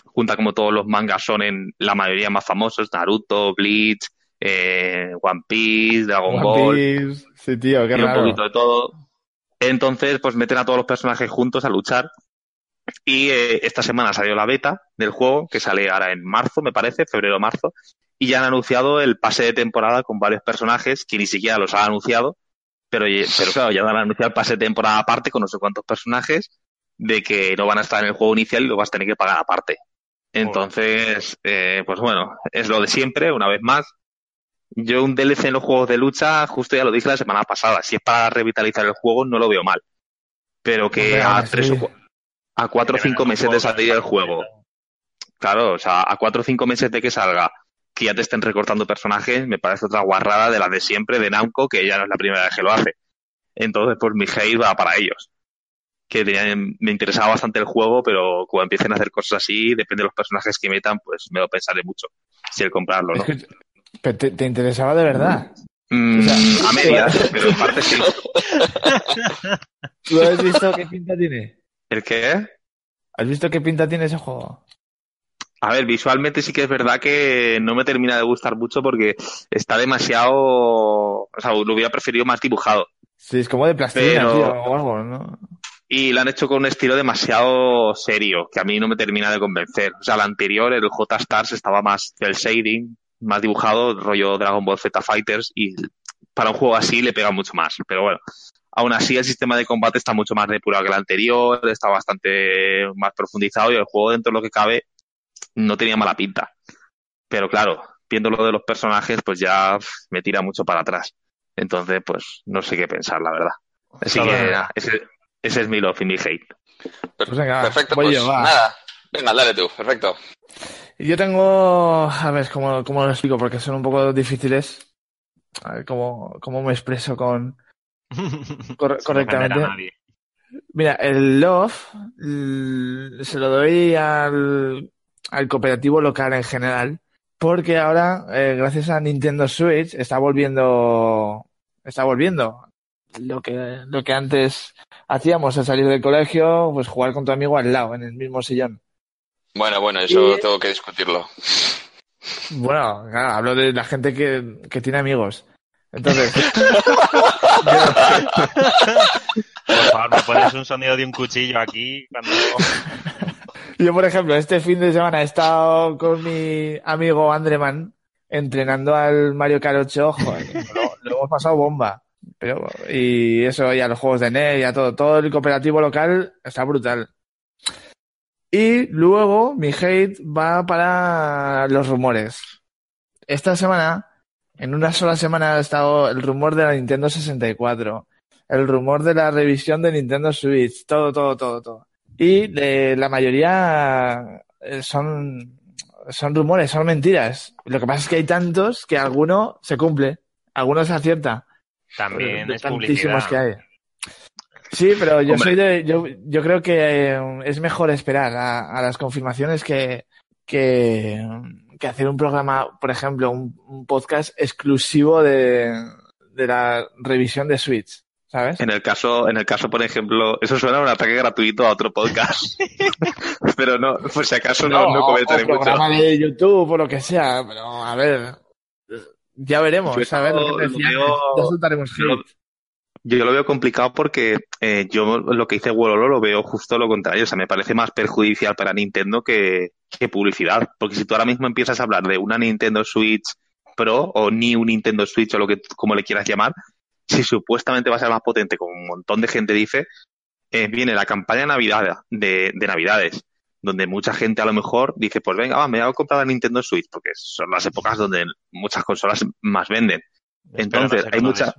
junta como todos los mangas Shonen, la mayoría más famosos, Naruto, Bleach, eh, One Piece, Dragon One Ball, Piece. Sí, tío, qué y un raro. poquito de todo. Entonces, pues meten a todos los personajes juntos a luchar. Y eh, esta semana salió la beta del juego, que sale ahora en marzo, me parece, febrero-marzo. Y ya han anunciado el pase de temporada con varios personajes que ni siquiera los han anunciado. Pero claro, ya van a anunciar el pase de temporada aparte con no sé cuántos personajes, de que no van a estar en el juego inicial y lo vas a tener que pagar aparte. Entonces, eh, pues bueno, es lo de siempre, una vez más. Yo un DLC en los juegos de lucha, justo ya lo dije la semana pasada, si es para revitalizar el juego no lo veo mal. Pero que a tres o a cuatro o cinco meses de salir el juego, claro, o sea, a cuatro o cinco meses de que salga, que ya te estén recortando personajes, me parece otra guarrada de las de siempre de Namco, que ya no es la primera vez que lo hace. Entonces, pues mi hate va para ellos. Que tenían- me interesaba bastante el juego, pero cuando empiecen a hacer cosas así, depende de los personajes que metan, pues me lo pensaré mucho, si el comprarlo, ¿no? Es que- pero te, te interesaba de verdad. Mm, O sea, a medias, *laughs* pero en parte sí. ¿Tú has visto qué pinta tiene? ¿El qué? ¿Has visto qué pinta tiene ese juego? A ver, visualmente sí que es verdad que no me termina de gustar mucho porque está demasiado, o sea, lo hubiera preferido más dibujado. Sí, es como de plastilina, Pero- tío, o algo, ¿no? Y lo han hecho con un estilo demasiado serio, que a mí no me termina de convencer. O sea, el anterior, el J-Stars, estaba más del shading, más dibujado, rollo Dragon Ball Z Fighters, y para un juego así le pega mucho más. Pero bueno, aún así el sistema de combate está mucho más depurado que el anterior, está bastante más profundizado y el juego dentro de lo que cabe no tenía mala pinta. Pero claro, viendo lo de los personajes, pues ya me tira mucho para atrás. Entonces, pues no sé qué pensar, la verdad. Así Claro. que nada, ese, ese es mi love y mi hate. Pues venga, Perfecto, pues yo, va. nada. Venga, dale tú, perfecto. Yo tengo, a ver, ¿cómo, cómo lo explico? Porque son un poco difíciles. A ver cómo, cómo me expreso con... *laughs* Ofender correctamente. Mira, el Love se lo doy al, al cooperativo local en general, porque ahora, eh, gracias a Nintendo Switch, está volviendo, está volviendo lo que, lo que antes hacíamos al salir del colegio, pues jugar con tu amigo al lado, en el mismo sillón. Bueno, bueno, eso Y- tengo que discutirlo. Bueno, claro, hablo de la gente que, que tiene amigos. Entonces, Por favor, ¿me pones un sonido de un cuchillo aquí? Cuando... *laughs* Yo, por ejemplo, este fin de semana he estado con mi amigo Andreman entrenando al Mario Kart 8, joder, lo, lo hemos pasado bomba. Pero, y eso, y a los juegos de NES, y a todo, todo el cooperativo local está brutal. Y luego mi hate va para los rumores. Esta semana, en una sola semana ha estado el rumor de la Nintendo 64, el rumor de la revisión de Nintendo Switch, todo, todo, todo, todo. Y de la mayoría eh, son, son rumores, son mentiras. Lo que pasa es que hay tantos que alguno se cumple, alguno se acierta. También de es tantísimos publicidad. que hay. Sí, pero yo Hombre. soy de, yo, yo creo que eh, es mejor esperar a, a las confirmaciones que, que, que hacer un programa, por ejemplo, un, un podcast exclusivo de, de la revisión de Switch, ¿sabes? En el caso, en el caso, por ejemplo, eso suena a un ataque gratuito a otro podcast. *laughs* Pero no, por si acaso no, no, o- comentaré o mucho. programa de YouTube o lo que sea, pero a ver, ya veremos, Yo a ver, lo que te decía ya soltaremos yo. Yo lo veo complicado porque eh, yo lo que hice Wololo lo veo justo lo contrario. O sea, me parece más perjudicial para Nintendo que, que publicidad. Porque si tú ahora mismo empiezas a hablar de una Nintendo Switch Pro o ni un Nintendo Switch o lo que como le quieras llamar, si supuestamente va a ser más potente, como un montón de gente dice, eh, viene la campaña de Navidad, de, de, Navidades, donde mucha gente a lo mejor dice, pues venga, va, me voy a comprar la Nintendo Switch, porque son las épocas donde muchas consolas más venden. Entonces, hay muchas...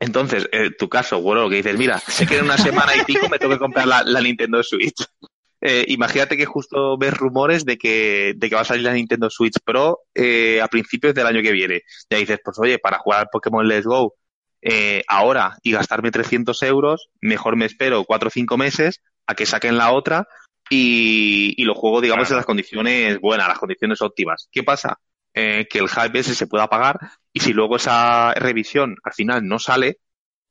Entonces, en tu caso, bueno, que dices, mira, sé que en una semana y pico me tengo que comprar la, la Nintendo Switch. *laughs* Eh, imagínate que justo ves rumores de que, de que va a salir la Nintendo Switch Pro eh, a principios del año que viene. Ya dices, pues oye, para jugar al Pokémon Let's Go eh, ahora y gastarme 300 euros, mejor me espero 4 o 5 meses a que saquen la otra y, y lo juego, digamos, en las condiciones buenas, las condiciones óptimas. ¿Qué pasa? Eh, que el hype ese se pueda pagar y si luego esa revisión al final no sale,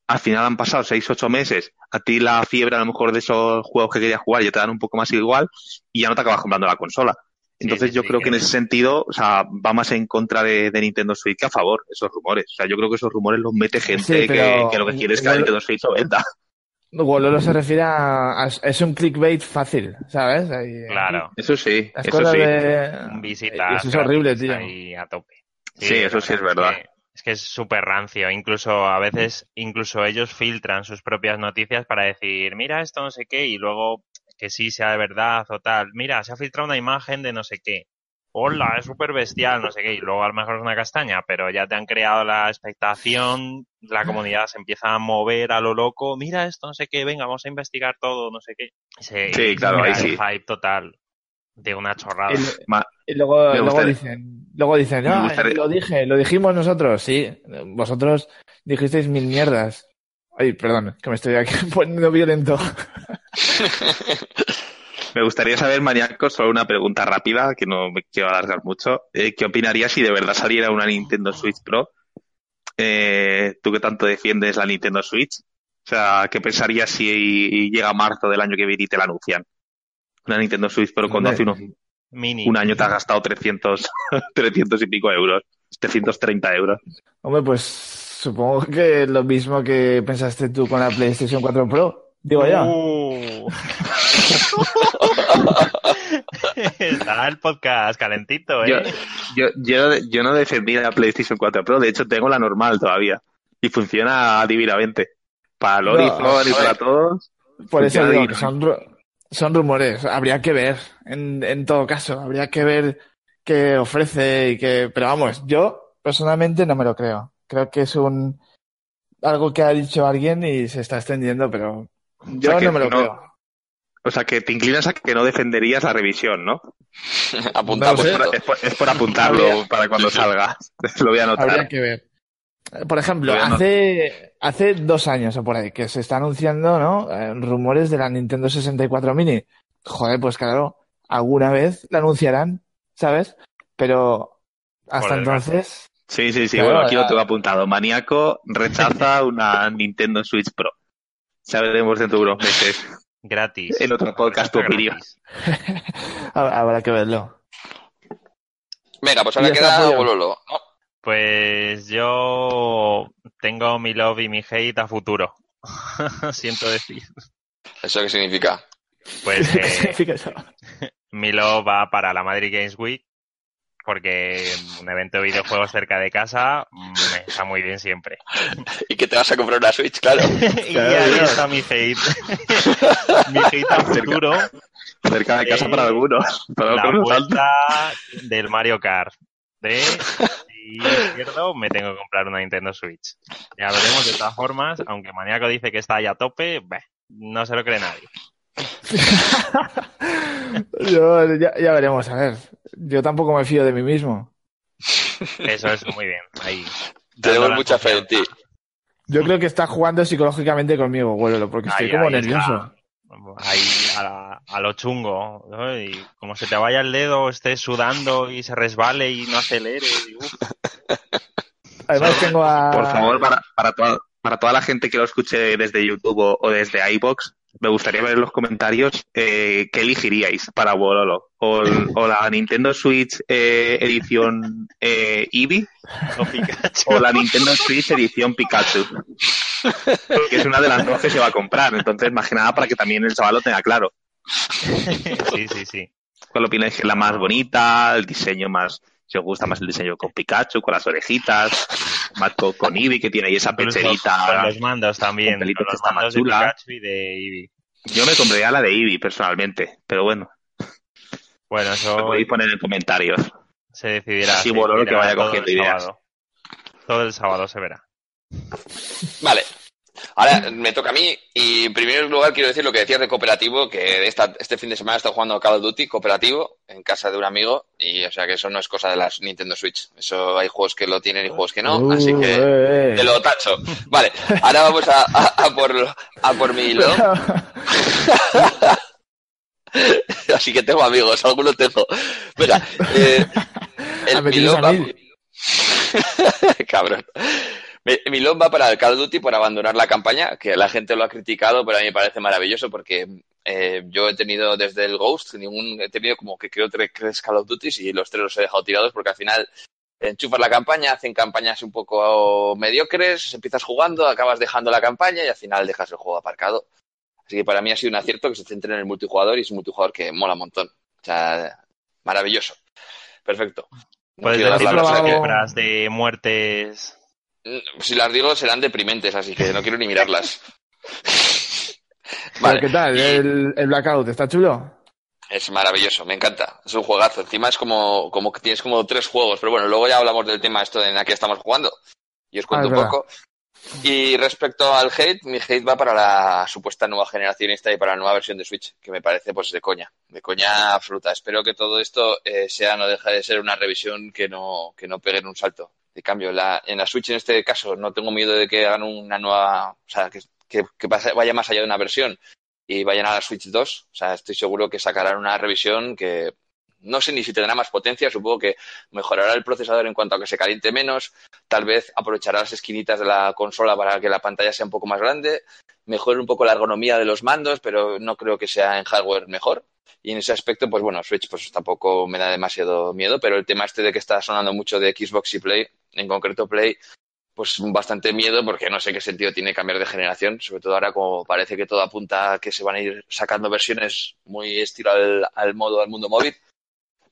al final han pasado 6, 8 meses, a ti la fiebre a lo mejor de esos juegos que querías jugar ya te dan un poco más igual y ya no te acabas comprando la consola. Entonces sí, yo sí, creo que en ese sentido, o sea, va más en contra de, de, Nintendo Switch que a favor, esos rumores. O sea, yo creo que esos rumores los mete gente que, lo que quiere es que la Nintendo Switch lo venda. Wololo se refiere a, a, es un clickbait fácil, ¿sabes? Ahí, claro. Eso sí, las eso sí. De... Visita. Eso es horrible, tío. Ahí a tope. Sí, eso sí es verdad. Que, es que es súper rancio. Incluso a veces, incluso ellos filtran sus propias noticias para decir, mira esto no sé qué, y luego que sí sea de verdad o tal. Mira, se ha filtrado una imagen de no sé qué. Hola, es súper bestial, no sé qué, y luego a lo mejor es una castaña, pero ya te han creado la expectación, la comunidad se empieza a mover a lo loco, mira esto, no sé qué, venga, vamos a investigar todo, no sé qué. Se, sí, claro, ahí el sí. hype total de una chorrada. Y, y luego, luego dicen, luego dicen, no, lo dije, lo dijimos nosotros, sí, vosotros dijisteis mil mierdas. Ay, perdón, que me estoy aquí *laughs* poniendo violento. *laughs* Me gustaría saber, Maniaco, solo una pregunta rápida, que no me quiero alargar mucho. Eh, ¿Qué opinarías si de verdad saliera una Nintendo Switch Pro? Eh, tú que tanto defiendes la Nintendo Switch. O sea, ¿qué pensarías si llega marzo del año que viene y te la anuncian? Una Nintendo Switch Pro cuando hace unos, Mini. un año te has gastado 300, 300 *laughs* y pico euros. 330 euros. Hombre, pues supongo que lo mismo que pensaste tú con la PlayStation 4 Pro. Digo ya. Uh. *laughs* Está el podcast calentito, ¿eh? Yo, yo, yo, yo, no defendí la PlayStation 4 Pro, de hecho tengo la normal todavía. Y funciona divinamente. Para el Horizon no, y para todos. Por eso digo que son, son rumores. Habría que ver, en, en todo caso. Habría que ver qué ofrece y qué... Pero vamos, yo personalmente no me lo creo. Creo que es un algo que ha dicho alguien y se está extendiendo, pero yo o sea no me lo no, creo. O sea, que te inclinas a que no defenderías la revisión, ¿no? *laughs* Apuntamos. No es, por, es, por, apuntarlo Habría... para cuando *laughs* salga. *laughs* lo voy a anotar. Habría que ver. Por ejemplo, hace, hace dos años o por ahí que se está anunciando, ¿no? Eh, rumores de la Nintendo 64 Mini. Joder, pues claro, alguna vez la anunciarán, ¿sabes? Pero hasta Joder, entonces. Sí, sí, sí. Claro, bueno, aquí lo tengo apuntado. Maníaco rechaza una Nintendo Switch Pro. Sabremos dentro de unos meses. Gratis. En otro podcast tu opinión. *laughs* Habrá que verlo. Venga, pues ahora queda Bololo. ¿no? Pues yo tengo mi love y mi hate a futuro. *laughs* Siento decir. ¿Eso qué significa? Pues *laughs* eh, ¿Qué significa eso? mi love va para la Madrid Games Week porque un evento de videojuegos cerca de casa me está muy bien siempre. *laughs* Y que te vas a comprar una Switch, claro. *laughs* y ahí está mi hate. *laughs* mi hate a futuro. Cerca de casa eh, para algunos. Para la vuelta del Mario Kart. De si izquierdo me tengo que comprar una Nintendo Switch. Ya veremos de todas formas, aunque Maníaco dice que está ahí a tope, bah, no se lo cree nadie. Yo, ya, ya, veremos, a ver. Yo tampoco me fío de mí mismo. Eso es muy bien. Ahí. Tenemos mucha fe en ti. Yo creo que está jugando psicológicamente conmigo, Güelo, porque estoy ahí, como ahí nervioso. Está. Ahí a, a, lo chungo. ¿no? Y como se te vaya el dedo, estés sudando y se resbale y no acelere. Y, Además tengo a... Por favor, para, para, toda, para toda la gente que lo escuche desde YouTube o, o desde iBox, me gustaría ver en los comentarios eh, qué elegiríais para Bololo. O, o la Nintendo Switch eh, edición eh, Eevee o, *laughs* o, la Nintendo Switch edición Pikachu. Que es una de las dos que se va a comprar. Entonces, más que nada para que también el chaval lo tenga claro. Sí, sí, sí. ¿Cuál opináis que es la más bonita? ¿El diseño más, si os gusta más el diseño con *laughs* Pikachu, con las orejitas? Más con, con Eevee, que tiene ahí esa pecherita. Con los mandos también. Con los está más de. Pikachu y de Eevee. Yo me compraría la de Eevee, personalmente. Pero bueno, Bueno, lo eso podéis poner en comentarios. se decidirá. Sí, que vaya cogiendo ideas. sábado. Todo el sábado se verá. Vale. Ahora me toca a mí y en primer lugar quiero decir lo que decías de cooperativo, que esta, este fin de semana he estado jugando Call of Duty cooperativo en casa de un amigo y o sea que eso no es cosa de las Nintendo Switch. Eso hay juegos que lo tienen y juegos que no, así Uh, que eh, eh. te lo tacho. Vale, ahora vamos a, a- a por, a por mi hilo. *laughs* Así que tengo amigos, algunos tengo. Mira, eh, *laughs* Ah, el me tienes pilón a va... mí. *laughs* Cabrón. Mi, mi lob va para el Call of Duty por abandonar la campaña, que la gente lo ha criticado, pero a mí me parece maravilloso porque eh, yo he tenido desde el Ghost, ningún, he tenido como que creo tres, tres Call of Duty y los tres los he dejado tirados porque al final enchufas la campaña, hacen campañas un poco mediocres, empiezas jugando, acabas dejando la campaña y al final dejas el juego aparcado. Así que para mí ha sido un acierto que se centre en el multijugador y es un multijugador que mola un montón. O sea, maravilloso. Perfecto. No Puedes decir la las de muertes. Si las digo serán deprimentes, así que no quiero ni mirarlas. *laughs* Vale, ¿Qué tal? El, el Blackout, ¿está chulo? es maravilloso, me encanta. Es un juegazo. Encima es como, como que tienes como tres juegos, pero bueno, luego ya hablamos del tema esto en la que estamos jugando. Y os cuento Ah, es un verdad. poco. Y respecto al hate, mi hate va para la supuesta nueva generación esta y para la nueva versión de Switch, que me parece pues de coña, de coña absoluta. Espero que todo esto eh, sea, no deja de ser una revisión que no, que no peguen un salto. De cambio, la, en la Switch en este caso no tengo miedo de que hagan una nueva, o sea, que, que, que vaya más allá de una versión y vayan a la Switch 2. O sea, estoy seguro que sacarán una revisión que no sé ni si tendrá más potencia, supongo que mejorará el procesador en cuanto a que se caliente menos, tal vez aprovechará las esquinitas de la consola para que la pantalla sea un poco más grande, mejore un poco la ergonomía de los mandos, pero no creo que sea en hardware mejor. Y en ese aspecto, pues bueno, Switch pues tampoco me da demasiado miedo, pero el tema este de que está sonando mucho de Xbox y Play, en concreto Play, pues bastante miedo porque no sé qué sentido tiene cambiar de generación, sobre todo ahora como parece que todo apunta a que se van a ir sacando versiones muy estilo al, al modo al mundo móvil,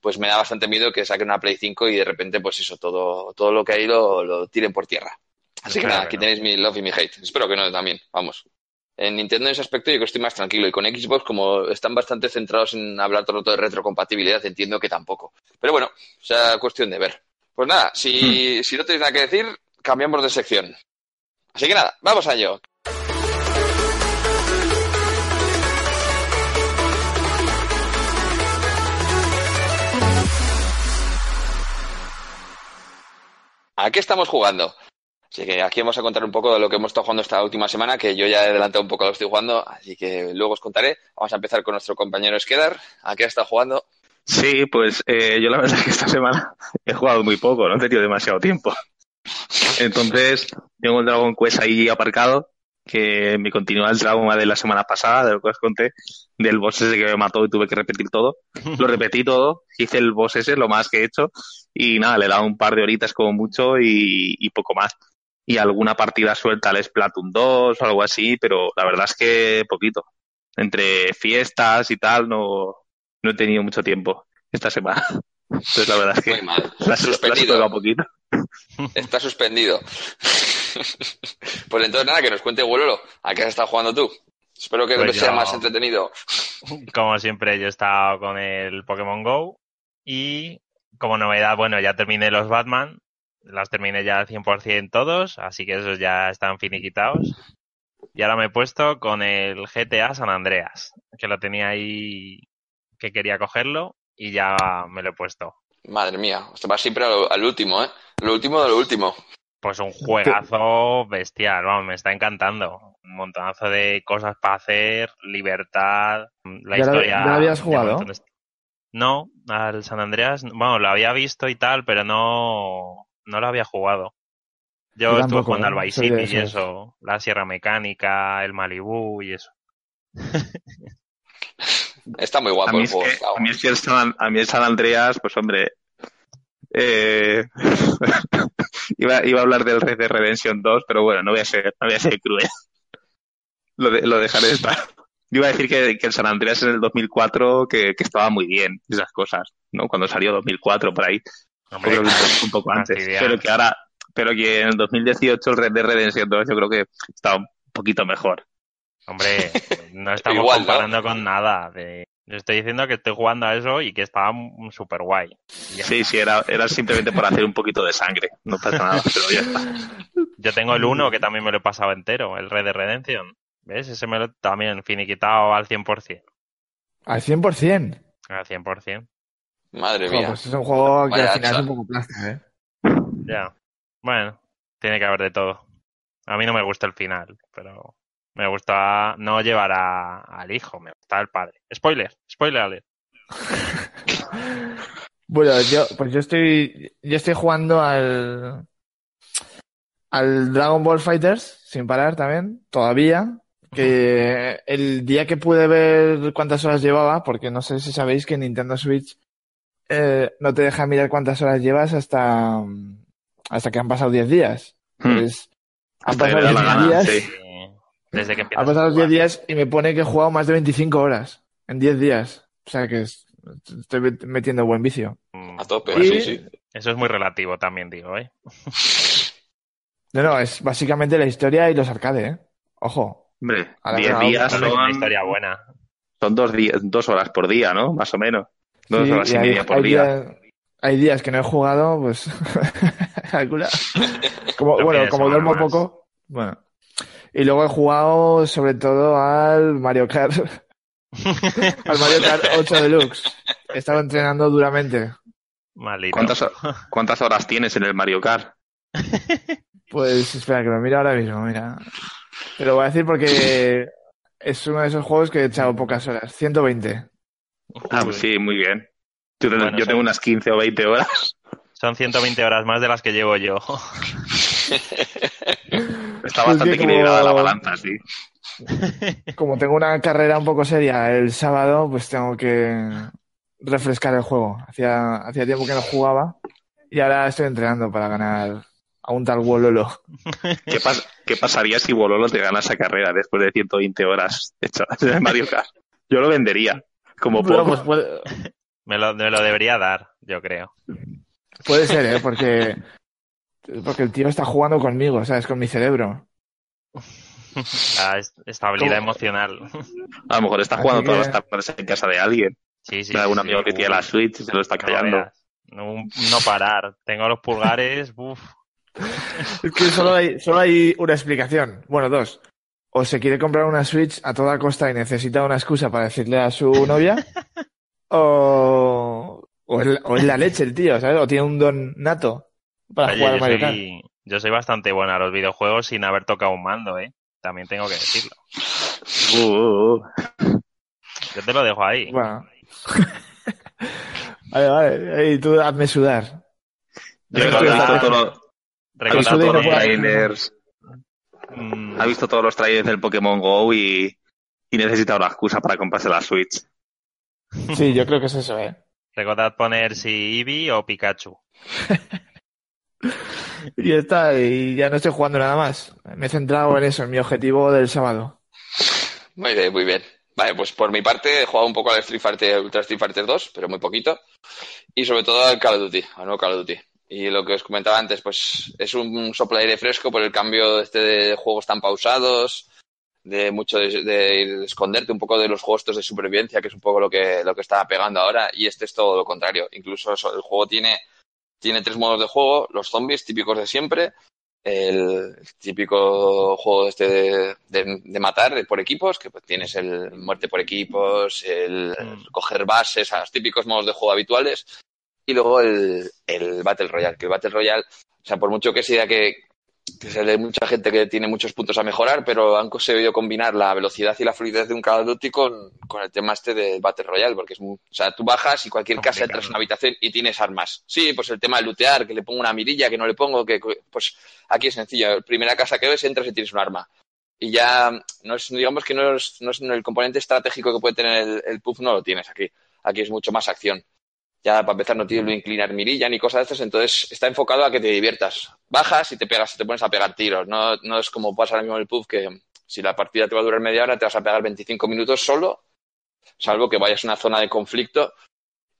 pues me da bastante miedo que saquen una Play 5 y de repente pues eso, todo, todo lo que hay lo, lo tiren por tierra. Así que nada, aquí no. tenéis mi love y mi hate. Espero que no también, vamos. En Nintendo en ese aspecto yo creo que estoy más tranquilo y con Xbox como están bastante centrados en hablar todo el rato de retrocompatibilidad, entiendo que tampoco. Pero bueno, o sea, cuestión de ver. Pues nada, si, si no tenéis nada que decir, cambiamos de sección. Así que nada, vamos a ello. ¿A qué estamos jugando? Así que aquí vamos a contar un poco de lo que hemos estado jugando esta última semana, que yo ya he adelantado un poco lo que estoy jugando, así que luego os contaré. Vamos a empezar con nuestro compañero Skedar. ¿A qué ha estado jugando? Sí, pues eh, yo la verdad es que esta semana *laughs* he jugado muy poco, no he tenido demasiado tiempo. Entonces, tengo el Dragon Quest ahí aparcado, que me continúa el trauma de la semana pasada, de lo que os conté, del boss ese que me mató y tuve que repetir todo. *laughs* Lo repetí todo, hice el boss ese, lo más que he hecho, y nada, le he dado un par de horitas como mucho y, y poco más. Y alguna partida suelta al Splatoon 2 o algo así, pero la verdad es que poquito. Entre fiestas y tal, no, no he tenido mucho tiempo esta semana. *laughs* Entonces la verdad es que Muy mal. la, la he Suspendido. tocado un poquito. Está suspendido. *laughs* pues entonces nada, que nos cuente Wololo. ¿A qué has estado jugando tú? Espero que Pues sea yo- más entretenido. Como siempre, yo he estado con el Pokémon Go y como novedad, bueno, ya terminé los Batman, las terminé ya al 100% todos, así que esos ya están finiquitados. Y ahora me he puesto con el GTA San Andreas, que lo tenía ahí, que quería cogerlo y ya me lo he puesto. Madre mía, esto va siempre al, al último, ¿eh? Lo último de lo último. Pues un juegazo bestial, vamos, me está encantando. Un montonazo de cosas para hacer, libertad, la ¿Ya lo- historia. ya habías jugado? de- No, al San Andreas, bueno, lo había visto y tal, pero no, no lo había jugado. Yo Yo estuve tampoco, jugando al ¿eh? Vice City y eso, la Sierra Mecánica, el Malibu y eso. *laughs* Está muy guapo el es juego. a, mí es que el San, a mí el San Andreas, pues hombre, eh, *laughs* iba, iba a hablar del Red Dead Redemption 2, pero bueno, no voy a ser, no voy a ser cruel. Lo, de- lo dejaré estar. Yo iba a decir que, que el San Andreas en el 2004 que, que estaba muy bien, esas cosas, ¿no? Cuando salió 2004 por ahí, Hombre, creo que un poco antes. Pero que ahora, pero que en el 2018 el Red Dead Redemption 2 yo creo que está un poquito mejor. Hombre, no *laughs* estamos Igual, ¿no? comparando con nada. De... Yo estoy diciendo que estoy jugando a eso y que estaba súper guay. Sí, sí, era, era simplemente por hacer un poquito de sangre. No pasa nada, *laughs* pero ya está. Yo tengo el 1 que también me lo he pasado entero, el Red de Redemption. ¿Ves? Ese me lo he también finiquitado al 100%. Al 100%. Al 100%. Madre mía. pues es un juego que Vaya al final hacha. es un poco plástico, ¿eh? Ya. Bueno, tiene que haber de todo. A mí no me gusta el final, pero me gusta no llevar a- al hijo, me gusta el padre. Spoiler, spoiler alert. *laughs* Bueno, yo, pues yo estoy, yo estoy jugando al, al Dragon Ball Fighters sin parar también, todavía. Que el día que pude ver cuántas horas llevaba, porque no sé si sabéis que Nintendo Switch eh, no te deja mirar cuántas horas llevas hasta, hasta que han pasado 10 días. Hmm. Pues, han Hasta pasado me da la 10 gana, días, sí. Desde que han pasado a los 10 jugar. días y me pone que he jugado más de 25 horas en 10 días. O sea que es- estoy metiendo buen vicio. Mm, A tope, Y- sí, sí. Eso es muy relativo también, digo, ¿eh? *laughs* No, no, es básicamente la historia y los arcades, ¿eh? Ojo. Hombre, Ahora 10 me días Es una son, historia buena. son dos, días, dos horas por día, ¿no? Más o menos. Dos Sí, horas y hay, media por hay día. hay días que no he jugado, pues. *laughs* calcula. *laughs* como, bueno, como duermo más. poco. Bueno. Y luego he jugado sobre todo al Mario Kart. *laughs* al Mario Kart 8 Deluxe. He estado entrenando duramente. Malito. ¿Cuántas, ¿Cuántas horas tienes en el Mario Kart? Pues espera, que lo miro ahora mismo, mira. Te lo voy a decir porque es uno de esos juegos que he echado pocas horas. 120. Ah, pues sí, muy bien. Yo, te- Bueno, yo son- tengo unas 15 o 20 horas. Son 120 horas más de las que llevo yo. *laughs* *laughs* Está bastante equilibrada la balanza, sí. *laughs* Como tengo una carrera un poco seria el sábado, pues tengo que refrescar el juego. Hacía, hacía tiempo que no jugaba y ahora estoy entrenando para ganar a un tal Wololo. *laughs* ¿Qué, pas- qué pasaría si Bololo te gana esa carrera después de 120 horas echadas en Mario Kart? Yo lo vendería. Como poco. pues, puede, Me lo, me lo debería dar, yo creo. puede ser, ¿eh? Porque, porque el tío está jugando conmigo, ¿sabes? Con mi cerebro. *laughs* La est- estabilidad ¿Cómo? emocional. A lo mejor está jugando todas que- las tardes en casa de alguien. Sí, sí. de algún sí, amigo sí. que tiene la Switch y se lo está callando. No, no parar. Tengo los pulgares. *laughs* Uf. *laughs* Es que solo hay, solo hay una explicación. Bueno, dos. O se quiere comprar una Switch a toda costa y necesita una excusa para decirle a su novia. o, o, es, o es la leche el tío, ¿sabes? O tiene un don nato para Oye, jugar a yo Mario Kart. soy, yo soy bastante bueno a los videojuegos sin haber tocado un mando, ¿eh? También tengo que decirlo. Uh, uh, uh. Yo te lo dejo ahí. Bueno. *laughs* vale, vale. Y tú hazme sudar. Yo visto ha todos los trailers, Mm, ha visto todos los trailers del Pokémon Go y, y necesita una excusa para comprarse la Switch. Sí, yo creo que es eso, ¿eh? recordad poner si Eevee o Pikachu. *laughs* *laughs* Y ya está, y ya no estoy jugando nada más. Me he centrado en eso, en mi objetivo del sábado. Muy bien, muy bien. Vale, pues por mi parte he jugado un poco al Street Fighter, Ultra Street Fighter 2, pero muy poquito. Y sobre todo al Call of Duty, al nuevo Call of Duty. Y lo que os comentaba antes, pues es un soplo aire fresco por el cambio este de juegos tan pausados, de mucho de, de esconderte un poco de los juegos de supervivencia, que es un poco lo que, lo que está pegando ahora. Y este es todo lo contrario. Incluso el juego tiene, tiene tres modos de juego, los zombies típicos de siempre, el típico juego este de, de- de matar por equipos, que pues tienes el muerte por equipos, el Mm. coger bases, a los típicos modos de juego habituales, y luego el, el Battle Royale, que el Battle Royale, o sea, por mucho que sea que, que se le mucha gente que tiene muchos puntos a mejorar, pero han conseguido combinar la velocidad y la fluidez de un Call of Duty con, con el tema este del Battle Royale, porque es muy, o sea, tú bajas y cualquier casa entras en una habitación y tienes armas. Sí, pues el tema de lootear, que le pongo una mirilla, que no le pongo, que pues aquí es sencillo. Primera casa que ves, entras y tienes un arma. Y ya, no es, digamos que no es, no es el componente estratégico que puede tener el, el PUF, no lo tienes aquí. Aquí es mucho más acción. Ya para empezar no tienes que inclinar mirilla ni cosas de estas, entonces está enfocado a que te diviertas. Bajas y te pegas, te pones a pegar tiros. No, no es como pasa ahora mismo en el PUF que Si la partida te va a durar media hora, te vas a pegar 25 minutos solo, salvo que vayas a una zona de conflicto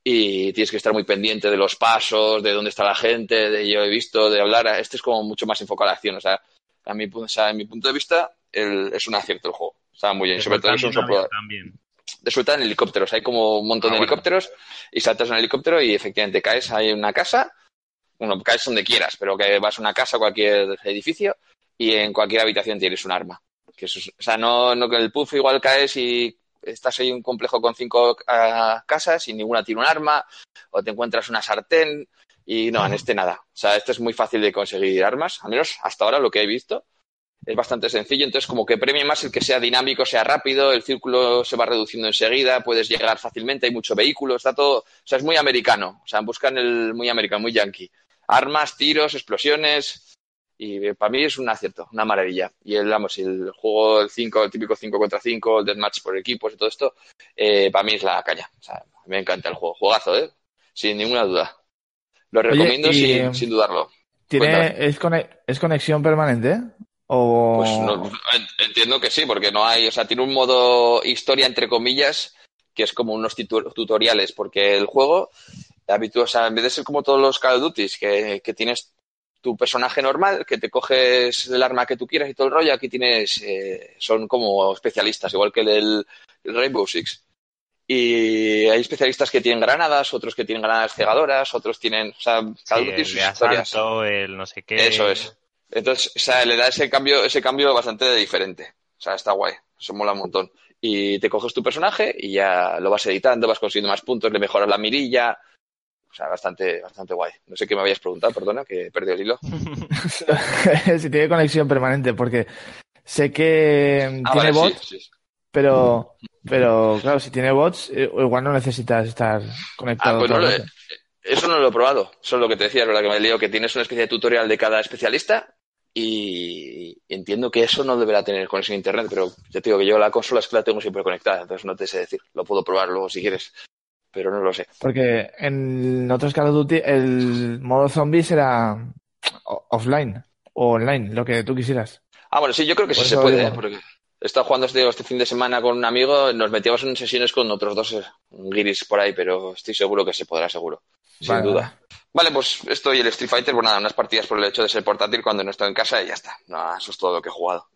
y tienes que estar muy pendiente de los pasos, de dónde está la gente, de yo he visto, de hablar. Este es como mucho más enfocado a la acción. O sea, a mi, o sea, en mi punto de vista, el, es un acierto el juego. Está muy bien. Sobre todo es un soplo de suelta en helicópteros. Hay como un montón Ah, de bueno. helicópteros y saltas en un helicóptero y efectivamente caes ahí en una casa. Bueno, caes donde quieras, pero que vas a una casa, cualquier edificio y en cualquier habitación tienes un arma. Que eso es- o sea, no, no que el puff igual caes y estás ahí en un complejo con cinco ah, casas y ninguna tiene un arma o te encuentras una sartén y no, en este nada. O sea, este es muy fácil de conseguir armas, al menos hasta ahora lo que he visto. Es bastante sencillo, entonces como que premia más el que sea dinámico, sea rápido, el círculo se va reduciendo enseguida, puedes llegar fácilmente, hay mucho vehículo, está todo, o sea, es muy americano, o sea, buscan el muy americano, muy yankee. Armas, tiros, explosiones, y eh, para mí es un acierto, una maravilla. Y el, vamos, el juego, el 5, el típico 5 contra 5, el deathmatch por equipos y todo esto, eh, para mí es la caña. O sea, me encanta el juego, juegazo, ¿eh? Sin ninguna duda. Lo Oye, recomiendo y, sin, sin dudarlo. ¿Tiene, ¿Es conexión permanente? O... Pues no, en- entiendo que sí, porque no hay, o sea, tiene un modo historia entre comillas que es como unos tutoriales, porque el juego, o sea, en vez de ser como todos los Call of Duty, que, que tienes tu personaje normal, que te coges el arma que tú quieras y todo el rollo, aquí tienes, eh, son como especialistas, igual que el Rainbow Six. Y hay especialistas que tienen granadas, otros que tienen granadas cegadoras, otros tienen, o sea, cada Sí, uno tiene el sus de historias. asalto, el no sé qué. Eso es. Entonces, o sea, le da ese cambio, ese cambio bastante diferente. O sea, está guay. Eso mola un montón. Y te coges tu personaje y ya lo vas editando, vas consiguiendo más puntos, le mejoras la mirilla. O sea, bastante, bastante guay. No sé qué me habías preguntado, perdona, que he perdido el hilo. *laughs* si tiene conexión permanente, porque sé que Ah, tiene vale, bots, sí, sí. pero, pero claro, si tiene bots, eh, igual no necesitas estar Ah, conectado. pues no lo he- eso no lo he probado. Eso es lo que te decía, es verdad que me lío, que tienes una especie de tutorial de cada especialista y entiendo que eso no deberá tener conexión a internet, pero ya te digo que yo la consola es que la tengo siempre conectada, entonces no te sé decir. Lo puedo probar luego si quieres, pero no lo sé. Porque en otros Call of Duty el modo zombie será o- offline o online, lo que tú quisieras. Ah, bueno, sí, yo creo que sí se puede. ¿eh? porque he estado jugando este, este fin de semana con un amigo, nos metíamos en sesiones con otros dos eh, guiris por ahí, pero estoy seguro que se podrá, seguro, sin Vale, duda. Vale, pues esto y el Street Fighter, pues nada, unas partidas por el hecho de ser portátil cuando no estoy en casa y ya está. No, eso es todo lo que he jugado.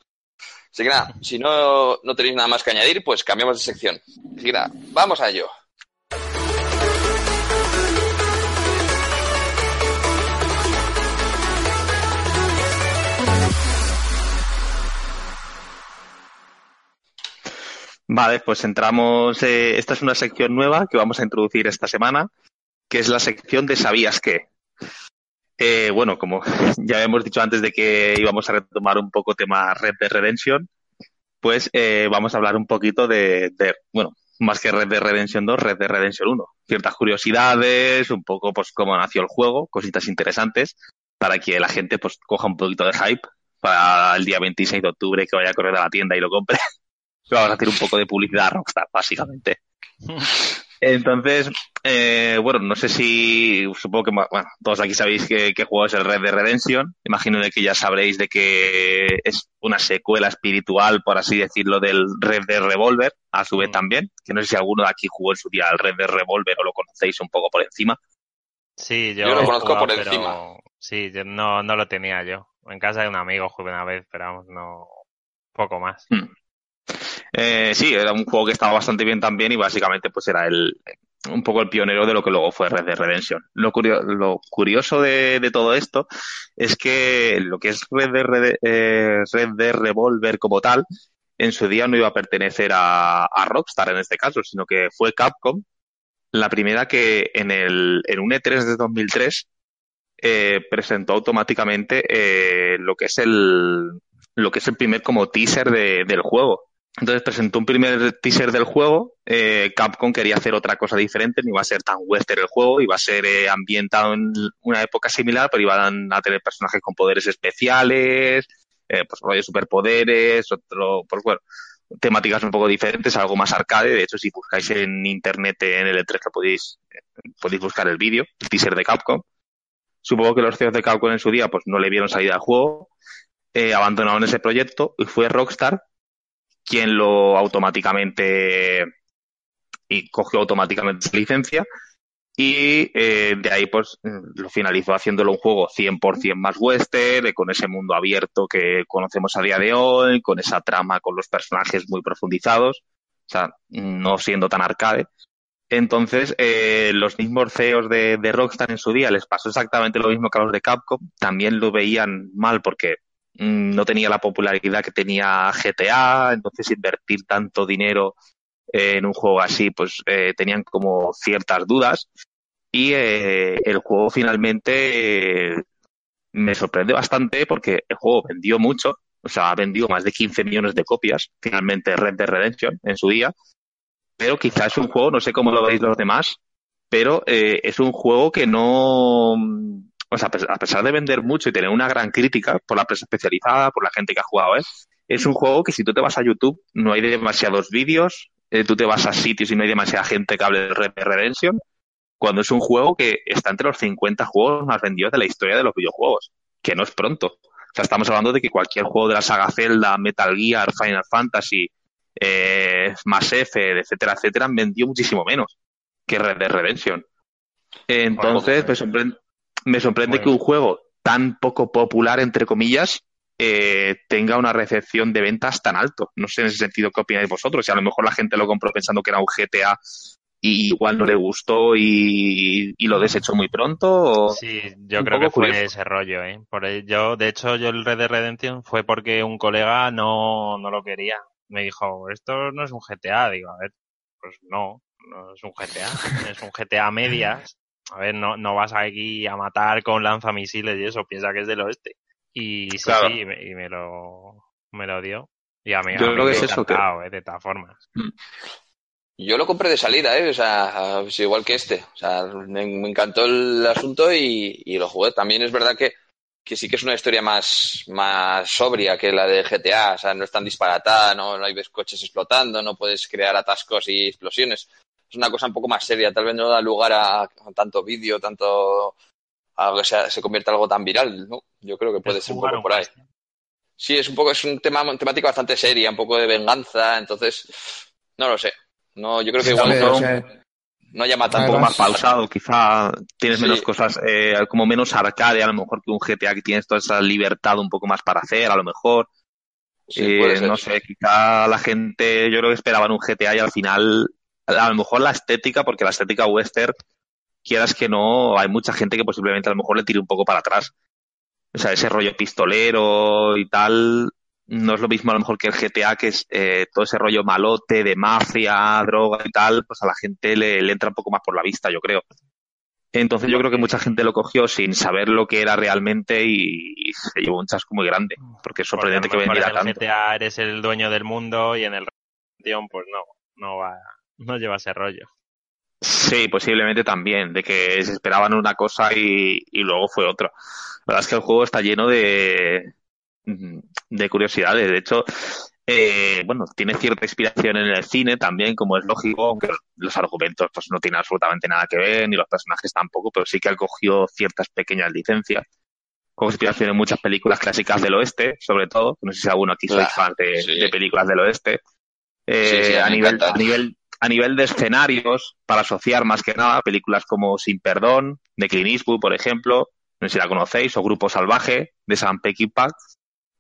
Así que nada, si no, no tenéis nada más que añadir, pues cambiamos de sección. Así que nada, vamos a ello. Vale, pues entramos. eh, esta es una sección nueva que vamos a introducir esta semana, que es la sección de ¿Sabías qué? Eh, bueno, como *laughs* ya hemos dicho antes de que íbamos a retomar un poco tema Red Dead Redemption, pues eh, vamos a hablar un poquito de, de, bueno, más que Red Dead Redemption 2, Red Dead Redemption 1. Ciertas curiosidades, un poco pues cómo nació el juego, cositas interesantes, para que la gente pues coja un poquito de hype para el día 26 de octubre que vaya a correr a la tienda y lo compre. *laughs* Vamos a hacer un poco de publicidad a Rockstar, básicamente. *laughs* Entonces, eh, bueno, no sé si, supongo que, bueno, todos aquí sabéis que, qué juego es el Red Dead Redemption. Imagino de que ya sabréis de que es una secuela espiritual, por así decirlo, del Red Dead Revolver, a su vez Mm. también. Que no sé si alguno de aquí jugó en su día al Red Dead Revolver o lo conocéis un poco por encima. Sí, yo, Yo lo conozco jugado, por pero encima. Sí, yo no, no lo tenía yo. En casa de un amigo jugué una vez, pero vamos, no. Poco más. Eh, sí, era un juego que estaba bastante bien también y básicamente pues era el un poco el pionero de lo que luego fue Red Dead Redemption. Lo, curio- lo curioso de, todo esto es que lo que es Red Dead, eh, Red Dead Revolver como tal, en su día no iba a pertenecer a, a Rockstar en este caso, sino que fue Capcom la primera que en, el, en un E3 de 2003 eh, presentó automáticamente eh, lo que es el lo que es el primer como teaser de- del juego. Entonces presentó un primer teaser del juego. eh, Capcom quería hacer otra cosa diferente, no iba a ser tan western el juego, iba a ser eh, ambientado en una época similar, pero iban a tener personajes con poderes especiales, eh, pues rollo superpoderes, otro, pues bueno, temáticas un poco diferentes, algo más arcade. De hecho, si buscáis en internet en el E3 lo podéis, podéis buscar el vídeo, el teaser de Capcom. Supongo que los CEOs de Capcom en su día pues no le vieron salida al juego, eh, abandonaron ese proyecto y fue Rockstar quien lo automáticamente y cogió automáticamente esa licencia y eh, de ahí pues lo finalizó haciéndolo un juego 100% más western, con ese mundo abierto que conocemos a día de hoy, con esa trama, con los personajes muy profundizados, o sea, no siendo tan arcade. Entonces, eh, los mismos CEOs de, Rockstar en su día les pasó exactamente lo mismo que a los de Capcom, también lo veían mal porque mm, no tenía la popularidad que tenía GTA, entonces invertir tanto dinero en un juego así, pues eh, tenían como ciertas dudas. Y eh, el juego finalmente eh, me sorprende bastante porque el juego vendió mucho, o sea, ha vendido más de 15 millones de copias, finalmente Red Dead Redemption en su día. Pero quizás es un juego, no sé cómo lo veis los demás, pero es un juego que no, o sea, a pesar de vender mucho y tener una gran crítica por la prensa especializada, por la gente que ha jugado, es un juego que si tú te vas a YouTube no hay demasiados vídeos, eh, tú te vas a sitios y no hay demasiada gente que hable de Red Dead Redemption, cuando es un juego que está entre los 50 juegos más vendidos de la historia de los videojuegos, que no es pronto. O sea, estamos hablando de que cualquier juego de la saga Zelda, Metal Gear, Final Fantasy, eh, Mass Effect, etcétera, etcétera, han vendido muchísimo menos que Red Dead Redemption. Entonces, me sorprende, me sorprende que un juego tan poco popular, entre comillas, eh, tenga una recepción de ventas tan alto. No sé en ese sentido qué opináis vosotros. Si a lo mejor la gente lo compró pensando que era un GTA y igual no le gustó y, lo desechó muy pronto. Sí, yo creo que fue ese rollo. ¿eh? Por yo, de hecho, yo el Red de Redemption fue porque un colega no, no lo quería. Me dijo, esto no es un GTA. Digo, a ver, pues no, no es un GTA. es un GTA medias. *laughs* A ver, no, no vas aquí a matar con lanzamisiles y eso. Piensa que es del oeste. Y sí, sí, y me, lo, me lo dio. Y a mí, Yo creo que es eso que... Eh, de todas formas. Mm. Yo lo compré de salida, ¿eh? O sea, es igual que este. O sea, me, encantó el asunto y, y, lo jugué. También es verdad que, que sí que es una historia más, más sobria que la de GTA. O sea, no es tan disparatada, no, no hay coches explotando, no puedes crear atascos y explosiones. Es una cosa un poco más seria. Tal vez no da lugar a tanto vídeo, tanto algo que se, se convierta en algo tan viral, ¿no? Yo creo que puede ser un poco por ahí. Sí, es un poco, es un tema temático bastante seria, un poco de venganza, entonces, no lo sé. No, yo creo que igual no, llama tanto. Un poco más pausado, quizá tienes menos cosas, eh, como menos arcade, a lo mejor que un GTA que tienes toda esa libertad un poco más para hacer, a lo mejor. Eh, no sé, quizá la gente, yo creo que esperaban un GTA y al final, a lo mejor la estética, porque la estética western quieras que no, hay mucha gente que posiblemente a lo mejor le tire un poco para atrás. O sea, ese rollo pistolero y tal, no es lo mismo a lo mejor que el GTA, que es eh, todo ese rollo malote de mafia, droga y tal, pues a la gente le, entra un poco más por la vista, yo creo. Entonces yo creo que mucha gente lo cogió sin saber lo que era realmente y, se llevó un chasco muy grande, porque es sorprendente que vendiera tanto. En el GTA eres el dueño del mundo y en el pues no, no va, no lleva ese rollo. Sí, posiblemente también, de que se esperaban una cosa y, luego fue otra. La verdad es que el juego está lleno de, de curiosidades. De hecho, eh, bueno, tiene cierta inspiración en el cine también, como es lógico, aunque los argumentos pues no tienen absolutamente nada que ver, ni los personajes tampoco, pero sí que ha cogido ciertas pequeñas licencias. Con inspiración en muchas películas clásicas del oeste, sobre todo. No sé si alguno aquí sois fan de, películas del oeste. Eh, a, nivel, a nivel a nivel de escenarios, para asociar más que nada películas como Sin Perdón, de Clint Eastwood, por ejemplo, no sé si la conocéis, o Grupo Salvaje, de Sam Peckinpah,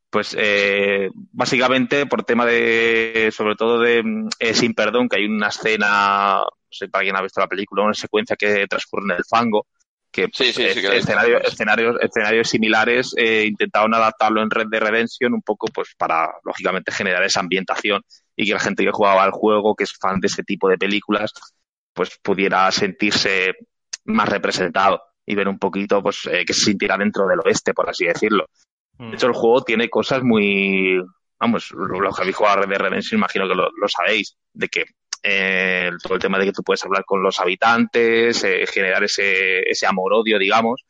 pues eh, básicamente por tema de, sobre todo de eh, Sin Perdón, que hay una escena, no sé para quién ha visto la película, una secuencia que transcurre en el fango, que, pues, escenarios, escenarios, escenarios similares eh, intentaron adaptarlo en Red de Redemption un poco pues para lógicamente generar esa ambientación y que la gente que jugaba al juego, que es fan de ese tipo de películas, pues pudiera sentirse más representado y ver un poquito pues eh, que se sintiera dentro del oeste, por así decirlo. De mm. hecho, el juego tiene cosas muy... Vamos, los que habéis jugado a Red Dead Redemption imagino que lo, sabéis, de que eh, todo el tema de que tú puedes hablar con los habitantes, eh, generar ese, ese amor-odio, digamos,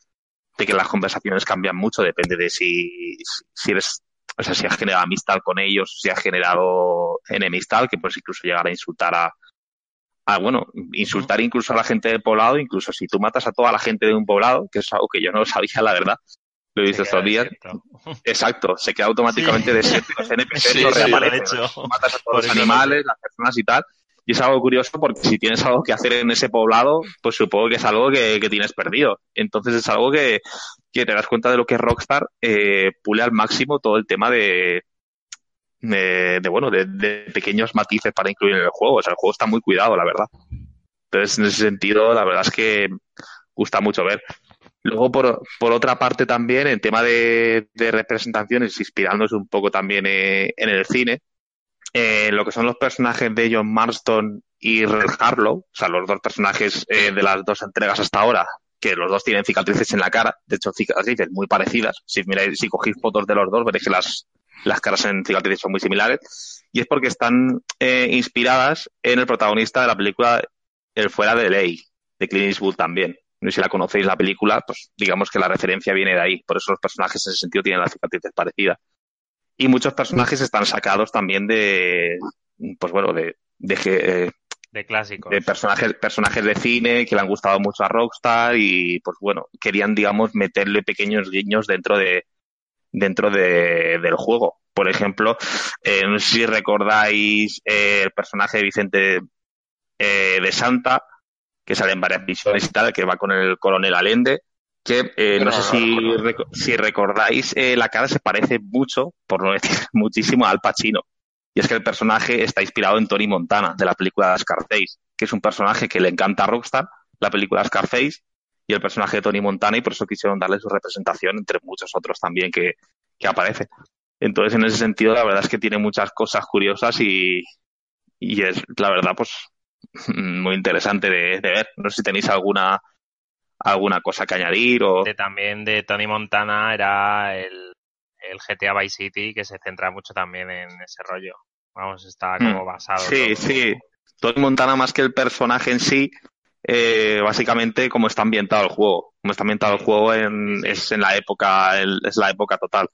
de que las conversaciones cambian mucho, depende de si, si eres o sea, si has generado amistad con ellos, si has generado enemistad, que puedes incluso llegar a insultar a, a, bueno, insultar incluso a la gente del poblado, incluso si tú matas a toda la gente de un poblado, que es algo que yo no sabía, la verdad, lo he Se estos días. desierto. *laughs* Exacto, se queda automáticamente desierto y los *laughs* NPCs Sí, no sí, reaparecen. hecho. Matas a Por todos los lo animales, las personas y tal. Y es algo curioso porque si tienes algo que hacer en ese poblado, pues supongo que es algo que, que tienes perdido. Entonces es algo que, que te das cuenta de lo que Rockstar, eh, pule al máximo todo el tema de, de, de, bueno, de, pequeños matices para incluir en el juego. O sea, el juego está muy cuidado, la verdad. Entonces, en ese sentido, la verdad es que gusta mucho ver. Luego, por, por otra parte, también, en tema de, de representaciones, inspirándose un poco también eh, en el cine, eh, lo que son los personajes de John Marston y Red Harlow, o sea, los dos personajes eh, de las dos entregas hasta ahora, que los dos tienen cicatrices en la cara, de hecho, cicatrices muy parecidas. Si miráis, si cogéis fotos de los dos, veréis que las, las caras en cicatrices son muy similares. Y es porque están eh, inspiradas en el protagonista de la película El Fuera de Ley, de Clint Eastwood también. Sé si la conocéis la película, pues digamos que la referencia viene de ahí. Por eso los personajes en ese sentido tienen las cicatrices parecidas. Y muchos personajes están sacados también de, pues bueno, de, de, eh, De clásicos. de personajes, personajes de cine que le han gustado mucho a Rockstar y pues bueno, querían digamos meterle pequeños guiños dentro de dentro de, del juego. Por ejemplo, eh, si recordáis eh, el personaje de Vicente eh, de Santa, que sale en varias visiones y tal, que va con el coronel Allende, que eh, no, No, sé si, si recordáis, eh, la cara se parece mucho, por no decir *laughs* muchísimo, al Pacino. Y es que el personaje está inspirado en Tony Montana, de la película Scarface, que es un personaje que le encanta a Rockstar, la película Scarface, y el personaje de Tony Montana, y por eso quisieron darle su representación, entre muchos otros también que, que aparecen. Entonces, en ese sentido, la verdad es que tiene muchas cosas curiosas y, y es, la verdad, pues, *laughs* muy interesante de, de ver. No sé si tenéis alguna, alguna cosa que añadir o... De- también de Tony Montana era el, el GTA Vice City, que se centra mucho también en ese rollo. Vamos, está como Mm. basado. Sí, todo. sí. Tony Montana, más que el personaje en sí, eh, básicamente como está ambientado el juego. Como está ambientado el juego en, Sí, es en la época, el- es la época total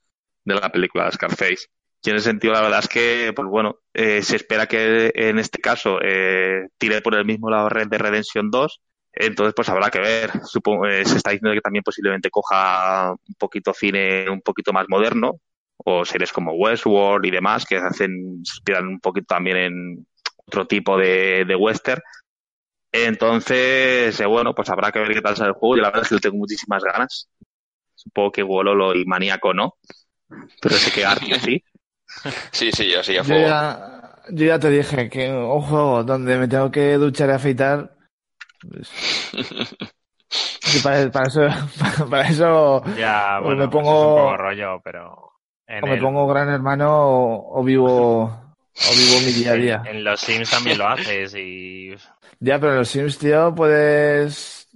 de la película de Scarface. Y en ese sentido, la verdad es que, pues bueno, eh, se espera que en este caso eh, tire por el mismo lado Red de Redemption 2. Entonces, pues habrá que ver. Supongo, eh, se está diciendo que también posiblemente coja un poquito cine un poquito más moderno, o series como Westworld y demás, que hacen, se inspiran un poquito también en otro tipo de, de western. Entonces, eh, bueno, pues habrá que ver qué tal sale el juego. Yo la verdad es que le tengo muchísimas ganas. Supongo que Wololo y Maníaco no, pero sé que Artie sí. *laughs* Sí, sí, yo sí, a Yo ya, yo ya te dije que un juego donde me tengo que duchar y afeitar. Pues, para, para eso, *laughs* para eso Ya, O bueno, me eso es pongo- un poco rollo, pero... En o me el- pongo gran hermano o, o vivo o vivo mi día a día. En, en los Sims también lo haces y Ya, pero en los Sims, tío, puedes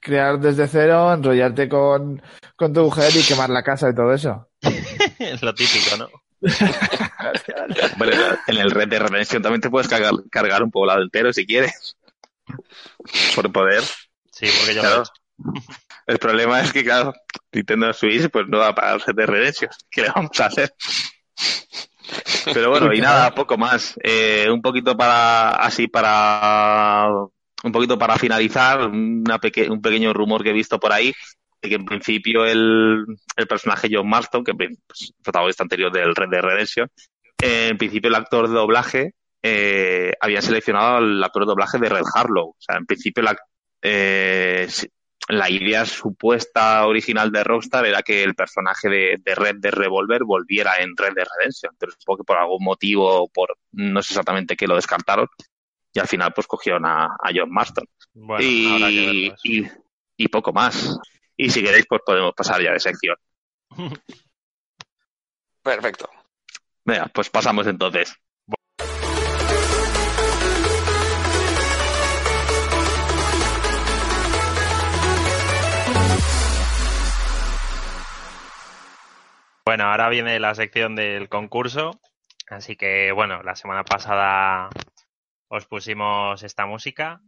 crear desde cero, enrollarte con, con tu mujer y quemar la casa y todo eso. es *laughs* lo típico, ¿no? Hombre, en el Red de Redemption también te puedes cargar, cargar un poblado entero si quieres. Por poder. Sí, porque yo lo he hecho. El problema es que, claro, Nintendo Switch pues no va el Red de Redemption. ¿Qué le vamos a hacer? Pero bueno, y nada, poco más. Eh, un poquito para, así para, un poquito para finalizar, una peque- un pequeño rumor que he visto por ahí, de que en principio el, el personaje John Marston, que pues, protagonista anterior del Red de Redemption, eh, en principio el actor de doblaje eh, había seleccionado al actor de doblaje de Red Harlow. O sea, en principio la, eh, la idea supuesta original de Rockstar era que el personaje de, de Red de Revolver volviera en Red de Redemption, pero supongo que por algún motivo, por no sé exactamente qué, lo descartaron y al final pues cogieron a, a John Marston. Bueno, y, verlo y, y poco más. Y si queréis pues podemos pasar ya de sección. *laughs* Perfecto. Venga, pues pasamos entonces. Bueno, ahora viene la sección del concurso. Así que, bueno, la semana pasada os pusimos esta música.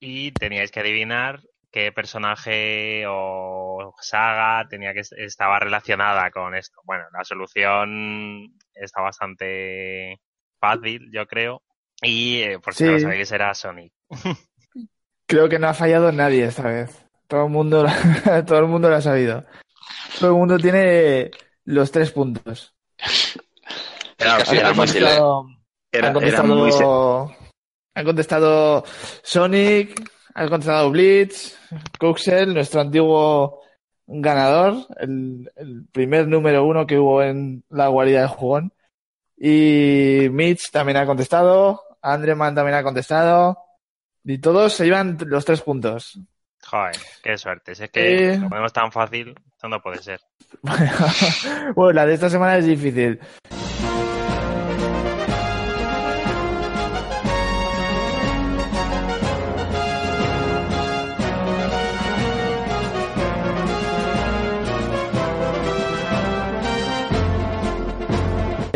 Y teníais que adivinar qué personaje o saga, tenía que estaba relacionada con esto. Bueno, la solución está bastante fácil, yo creo. Y eh, por si no lo sabéis, era Sonic. creo que no ha fallado nadie esta vez. Todo el mundo, *laughs* todo el mundo lo ha sabido. Todo el mundo tiene los tres puntos. Era, era, fácil, ¿eh? era, han, contestado, han contestado Sonic, han contestado Blitz, Kuxel, nuestro antiguo ganador, el, el, primer número uno que hubo en la guarida del jugón. Y Mitch también ha contestado, Andreman también ha contestado. Y todos se llevan los tres puntos. Joder, qué suerte. es que eh... lo tan fácil, esto no puede ser. *laughs* *laughs* bueno, la de esta semana es difícil.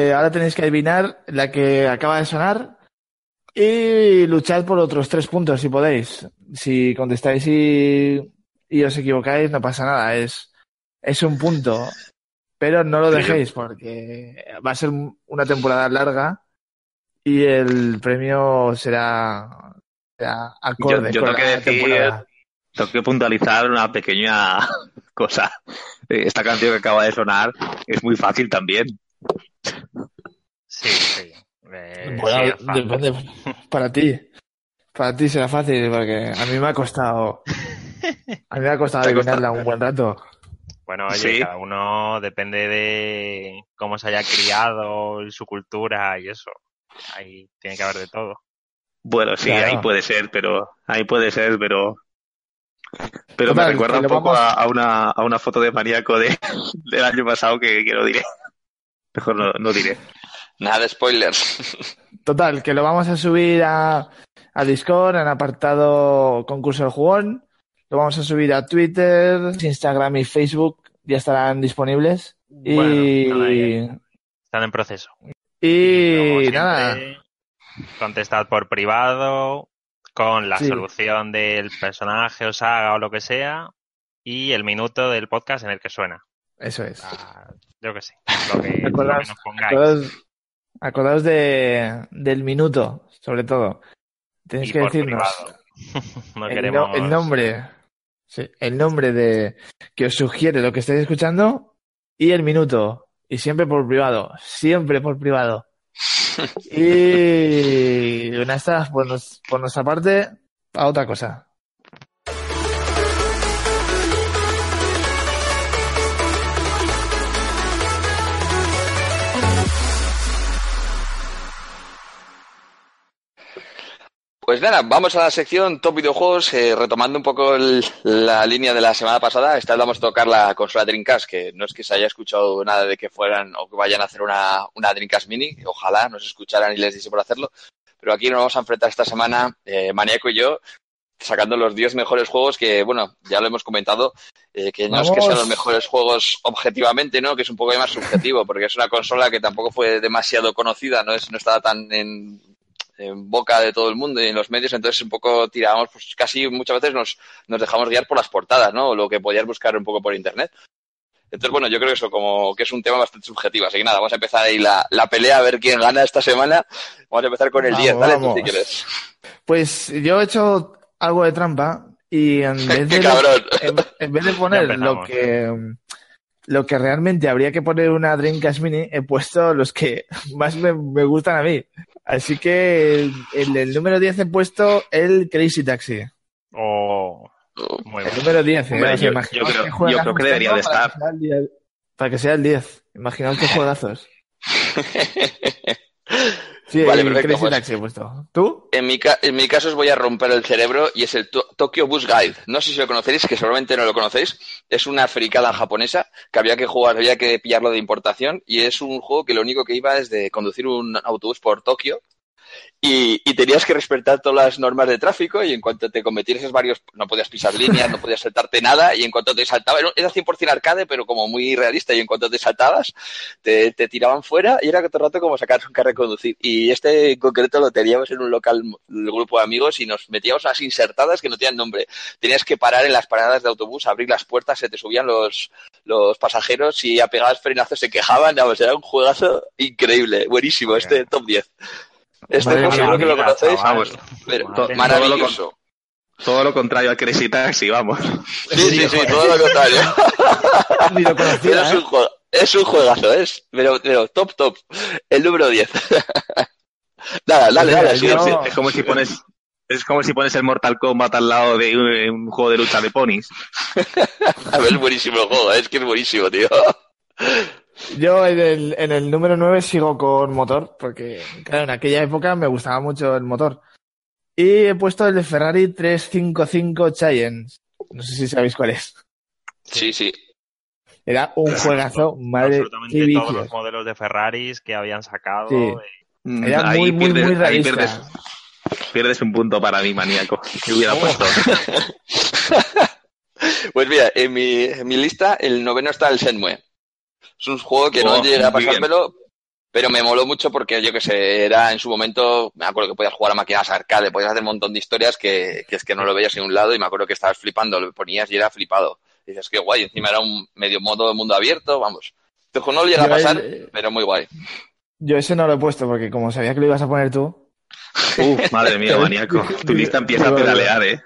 Eh, ahora tenéis que adivinar la que acaba de sonar y luchad por otros tres puntos si podéis. Si contestáis y, y os equivocáis, no pasa nada. Es, es un punto. Pero no lo dejéis porque va a ser una temporada larga y el premio será, será acorde. Yo, yo tengo que decir, tengo que puntualizar una pequeña *laughs* cosa. Esta canción que acaba de sonar es muy fácil también. Sí, sí. Eh, bueno, depende. Para ti. Para ti será fácil, porque a mí me ha costado. A mí me ha costado *laughs* adivinarla un buen rato. Bueno, oye, cada uno depende de cómo se haya criado, su cultura y eso. Ahí tiene que haber de todo. Bueno, sí, ahí puede ser, pero. Ahí puede ser, pero. Pero me recuerda un poco a, una, a una foto de maníaco de, *laughs* del año pasado que, que no diré. Mejor no, no diré. Nada de spoilers. Total, que lo vamos a subir a, a Discord en apartado concurso del jugón. Lo vamos a subir a Twitter, Instagram y Facebook. Ya estarán disponibles. y... Están en proceso. Y, nada. Contestad por privado, con la solución del personaje o saga o lo que sea, y el minuto del podcast en el que suena. Eso es. yo que sé. Lo que, nos pongáis. Acordaos de, del minuto, sobre todo. Tenéis que decirnos *laughs* el, nombre, el nombre de que os sugiere lo que estáis escuchando y el minuto. Y siempre por privado, siempre por privado. *laughs* y una estas, por, por nuestra parte, a otra cosa. Pues nada, vamos a la sección Top Videojuegos, eh, retomando un poco la línea de la semana pasada. Esta vez vamos a tocar la consola Dreamcast, que no es que se haya escuchado nada de que fueran o que vayan a hacer una, una Dreamcast Mini. Ojalá nos escucharan y les diese por hacerlo. Pero aquí nos vamos a enfrentar esta semana, eh, Maníaco y yo, sacando los 10 mejores juegos que, bueno, ya lo hemos comentado, eh, que no es que sean los mejores juegos objetivamente, ¿no? Que es un poco más subjetivo, porque es una consola que tampoco fue demasiado conocida, no, es, no estaba tan en en boca de todo el mundo y en los medios, entonces un poco tirábamos, pues casi muchas veces nos, nos dejamos guiar por las portadas, ¿no? O lo que podías buscar un poco por internet. Entonces, bueno, yo creo que eso como que es un tema bastante subjetivo. Así que nada, vamos a empezar ahí la, la pelea a ver quién gana esta semana. Vamos a empezar con el 10, ¿vale? si quieres. Pues yo he hecho algo de trampa y en *laughs* vez de, en, vez de poner lo que lo que realmente habría que poner una Dreamcast Mini, he puesto los que *laughs* más me, me gustan a mí. Así que el, el, número 10 he puesto el Crazy Taxi. Oh, muy el número 10. yo, yo, creo, yo creo que debería de estar. Para que sea el 10. Imaginaos qué juegazos. *laughs* Sí, vale, el perfecto. Crazy Taxi he puesto. ¿Tú? En mi, en mi caso os voy a romper el cerebro y es el Tokyo Bus Guide. No sé si lo conocéis, que seguramente no lo conocéis. Es una fricada japonesa que había que jugar, había que pillarlo de importación y es un juego que lo único que iba es de conducir un autobús por Tokio y, y tenías que respetar todas las normas de tráfico y en cuanto te cometieses varios, no podías pisar líneas, no podías saltarte nada y en cuanto te saltaba, era 100% arcade, pero como muy realista y en cuanto te saltabas, te, te tiraban fuera y era todo el rato como sacar un carro de conducir. Y este en concreto lo teníamos en un local, el grupo de amigos y nos metíamos unas insertadas que no tenían nombre. Tenías que parar en las paradas de autobús, abrir las puertas, se te subían los, los pasajeros y a pegadas frenazos se quejaban, vamos, era un juegazo increíble, buenísimo, este top 10. Este Madre juego seguro que lo conocéis, chaval. Vamos, mía. maravilloso. todo lo contrario al Crazy Taxi, vamos. Sí, sí, sí, todo lo contrario. *laughs* Ni lo Pero conocía, es ¿eh? un, juego, es un juegazo, es, pero, pero top, top. El número 10. *laughs* Nada, dale, dale, Pues sí, yo- Es como si pones es como si pones el Mortal Kombat al lado de un, un juego de lucha de ponis. *laughs* A ver, es buenísimo el juego, es que es buenísimo, tío. Yo en el, en el número 9 sigo con motor, porque claro, en aquella época me gustaba mucho el motor. Y he puesto el de Ferrari 355 Giants. No sé si sabéis cuál es. Sí, sí. Era un juegazo, madre Absolutamente todos los modelos de Ferraris que habían sacado. Sí. eh, Era Ahí muy, muy, pierdes- muy ahí realista. pierdes, pierdes un punto para mí, maníaco. Que hubiera puesto. *laughs* Pues mira, en mi, en mi lista el noveno está el Shenmue. Es un juego que no llegué a pasármelo, pero me moló mucho porque yo que sé, era en su momento, me acuerdo que podías jugar a máquinas arcade, podías hacer un montón de historias que, que es que no lo veías en un lado y me acuerdo que estabas flipando, lo ponías y era flipado. Y dices, qué guay, encima era un medio modo de mundo abierto, vamos. Este juego no lo llega a el- pasar, pero muy guay. Yo ese no lo he puesto porque como sabía que lo ibas a poner tú, Uf, madre mía, *laughs* maníaco. Tu lista empieza a pedalear, eh.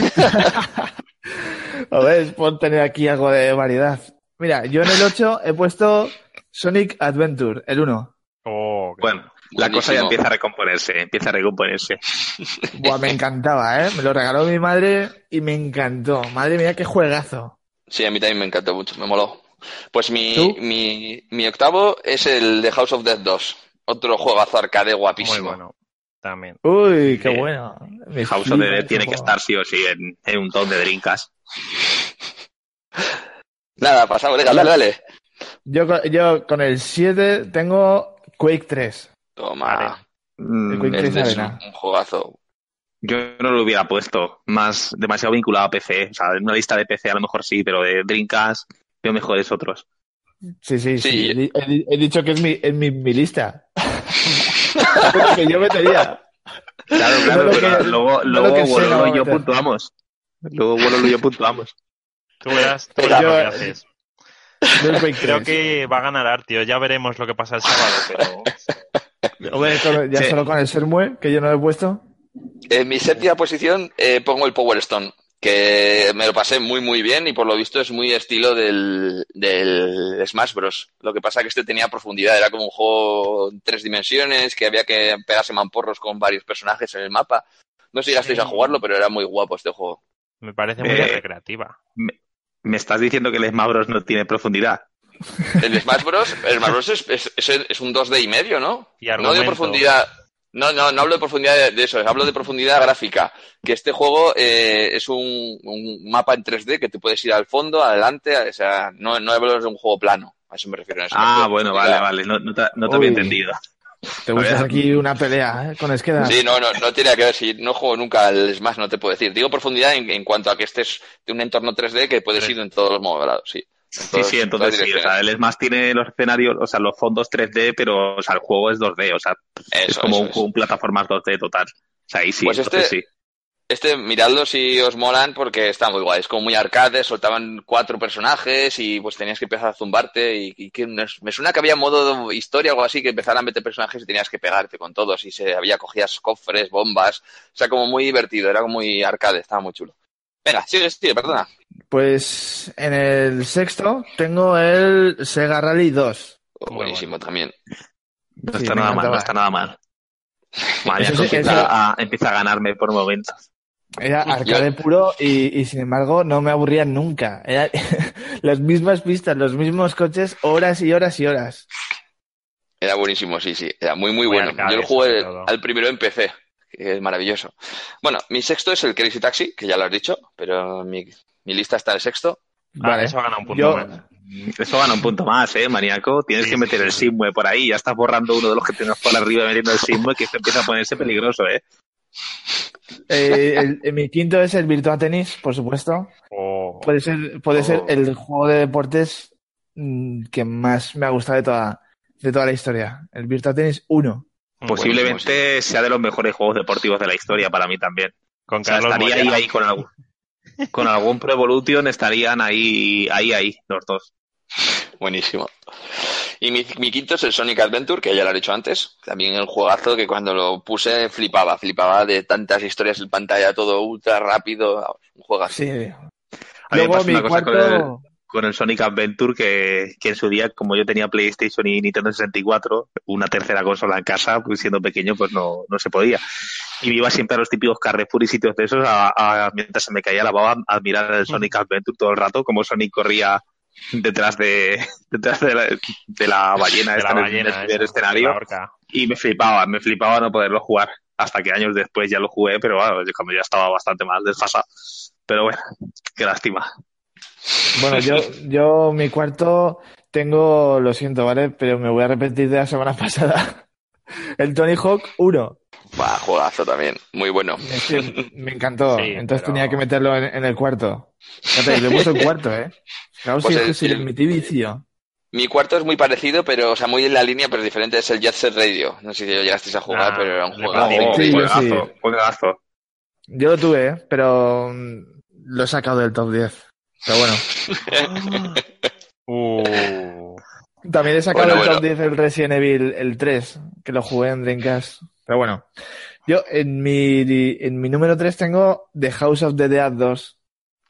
*laughs* a ver, por tener aquí algo de variedad. Mira, yo en el 8 he puesto Sonic Adventure, el 1. oh, Bueno, la cosa ya empieza a recomponerse, empieza a recomponerse. *laughs* Buah, me encantaba, ¿eh? Me lo regaló mi madre y me encantó. Madre mía, qué juegazo. Sí, a mí también me encantó mucho, me moló. Pues mi, mi, mi octavo es el de House of Death 2. Otro juegazo arcade muy guapísimo. bueno. También. Uy, qué Eh, bueno. Me House of ese tiene que estar sí o sí en, en un ton de drinkas. Nada, pasamos, venga, dale, dale. Yo, con- yo con el 7 tengo Quake 3. Toma. Vale. Mm, El Quake Este es un, juegazo. Yo no lo hubiera puesto más demasiado vinculado a PC. O sea, en una lista de PC a lo mejor sí, pero de Dreamcast veo mejores otros. Sí, sí, sí. Sí. He, di- he di- he dicho que es mi, en mi, mi lista. Es *laughs* lo que yo metería. Claro, claro, pero que- luego, no luego lo que Wololo Sega va a y yo puntuamos. Luego Wololo y yo puntuamos. Tú verás, tú verás lo que haces. *laughs* Creo 3. que va a ganar Artio. Ya veremos lo que pasa el sábado, pero *laughs* Hombre, ya Sí. solo con el Sermue, que yo no lo he puesto. En mi séptima posición eh, pongo el Power Stone, que me lo pasé muy muy bien y por lo visto es muy estilo del, del Smash Bros. Lo que pasa que este tenía profundidad, era como un juego en tres dimensiones, que había que pegarse mamporros con varios personajes en el mapa. No sé si llegasteis Sí. a jugarlo, pero era muy guapo este juego. me parece muy Eh, recreativa. ¿Me estás diciendo que el Smash Bros no tiene profundidad? El Smash Bros, el Smash Bros es, es- es- es un 2D y medio, ¿no? Y No de profundidad. No, no, no hablo de profundidad de, de eso, hablo de profundidad gráfica. Que este juego eh, es un, un mapa en 3D que te puedes ir al fondo, adelante, o sea, no, no hablo de un juego plano. A eso me refiero. en ese Ah, bueno, vale, vale. No, no te, no te había entendido. Te ver. aquí una pelea, ¿eh? Con Esqueda. Sí, no, no, no tiene nada que ver. Si no juego nunca al Smash, no te puedo decir. Digo profundidad en, en cuanto a que estés de un entorno 3D que puedes Sí. ir en todos los modos, sí. Sí, sí, entonces sí. O sea, el Smash tiene los escenarios, o sea, los fondos 3D, pero o sea, el juego es 2D. O sea, es como eso un es. juego, un plataformas 2D total. O sea, ahí sí, Pues entonces este- sí. Este, miradlo si os molan porque está muy guay. Es como muy arcade, soltaban cuatro personajes y pues tenías que empezar a zumbarte y, y que me me suena que había modo de historia o algo así que empezaran a meter personajes y tenías que pegarte con todos y se había cogías cofres, bombas, o sea, como muy divertido, era como muy arcade, estaba muy chulo. Venga, sigue, sigue, perdona. Pues en el sexto tengo el Sega Rally 2. Oh, Muy buenísimo también. No Sí, está nada mal, no está nada mal. *laughs* Sí, empieza, eso- a, empieza a ganarme por momentos. Era arcade puro y, y sin embargo no me aburría nunca. Era *laughs* las mismas pistas, los mismos coches, horas y horas y horas. Era buenísimo, sí, sí, era muy, muy, Muy bueno. arcade, Yo lo jugué todo. al primero en PC, que es maravilloso. Bueno, mi sexto es el Crazy Taxi, que ya lo has dicho, pero mi, mi lista está el sexto. Ah, Vale. eso ha ganado un punto Yo, más. Eso gana un punto más, ¿eh, maníaco? Tienes que meter el sí. Simue por ahí. Ya estás borrando uno de los que tienes por arriba metiendo el *laughs* Simue, que esto empieza a ponerse peligroso, ¿eh? Eh, el- el- mi quinto es el Virtua Tennis, por supuesto. O- Puede ser, puede ser Oh. el juego de deportes mm, que más me ha gustado de toda, de toda la historia. El Virtua Tennis 1. Posiblemente sea de los mejores juegos deportivos de la historia para mí también. con O sea, estaría ahí, ahí con algún, con algún Pro Evolution, estarían ahí, ahí, ahí, los dos. Buenísimo. Y mi, mi quinto es el Sonic Adventure, que ya lo he dicho antes. También el juegazo que cuando lo puse flipaba, flipaba de tantas historias en pantalla, todo ultra rápido. Un juegazo. Sí. A mí me Luego pasa mi una cosa con cuarto. con el Sonic Adventure que, que en su día, como yo tenía PlayStation y Nintendo 64, una tercera consola en casa, pues siendo pequeño, pues no, no se podía. Y me iba siempre a los típicos Carrefour y sitios de esos, a, a- mientras se me caía la baba, a mirar el Sonic Adventure todo el rato, como Sonic corría detrás de, *laughs* detrás de, la, de la ballena De esta la en el- en el ballena, primer esa, escenario. la. Y me flipaba, me flipaba no poderlo jugar. Hasta que años después ya lo jugué, pero bueno, yo cuando ya estaba bastante más desfasado. Pero bueno, qué lástima. Bueno, yo, yo mi cuarto tengo, lo siento, ¿vale? Pero me voy a repetir de la semana *laughs* pasada. El Tony Hawk 1. Va, juegazo también. Muy bueno. Es que me encantó. *laughs* Sí, Entonces pero- tenía que meterlo en, en el cuarto. Fíjate, le he puesto el cuarto, ¿eh? Claro, Pues si, el- si le el- metí vicio. Mi cuarto es muy parecido, pero, o sea, muy en la línea, pero diferente. Es el Jet Set Radio. No sé si lo llegasteis a jugar, Ah, pero era un juego. Sí, sí. juegazo, juegazo. Yo lo tuve, ¿eh? Pero mm, lo he sacado del top 10. Pero bueno. *laughs* Uh, También he sacado Bueno, del top bueno. 10 el Resident Evil, el 3, que lo jugué en Dreamcast. Pero bueno. Yo en mi, en mi número 3 tengo The House of the Dead 2.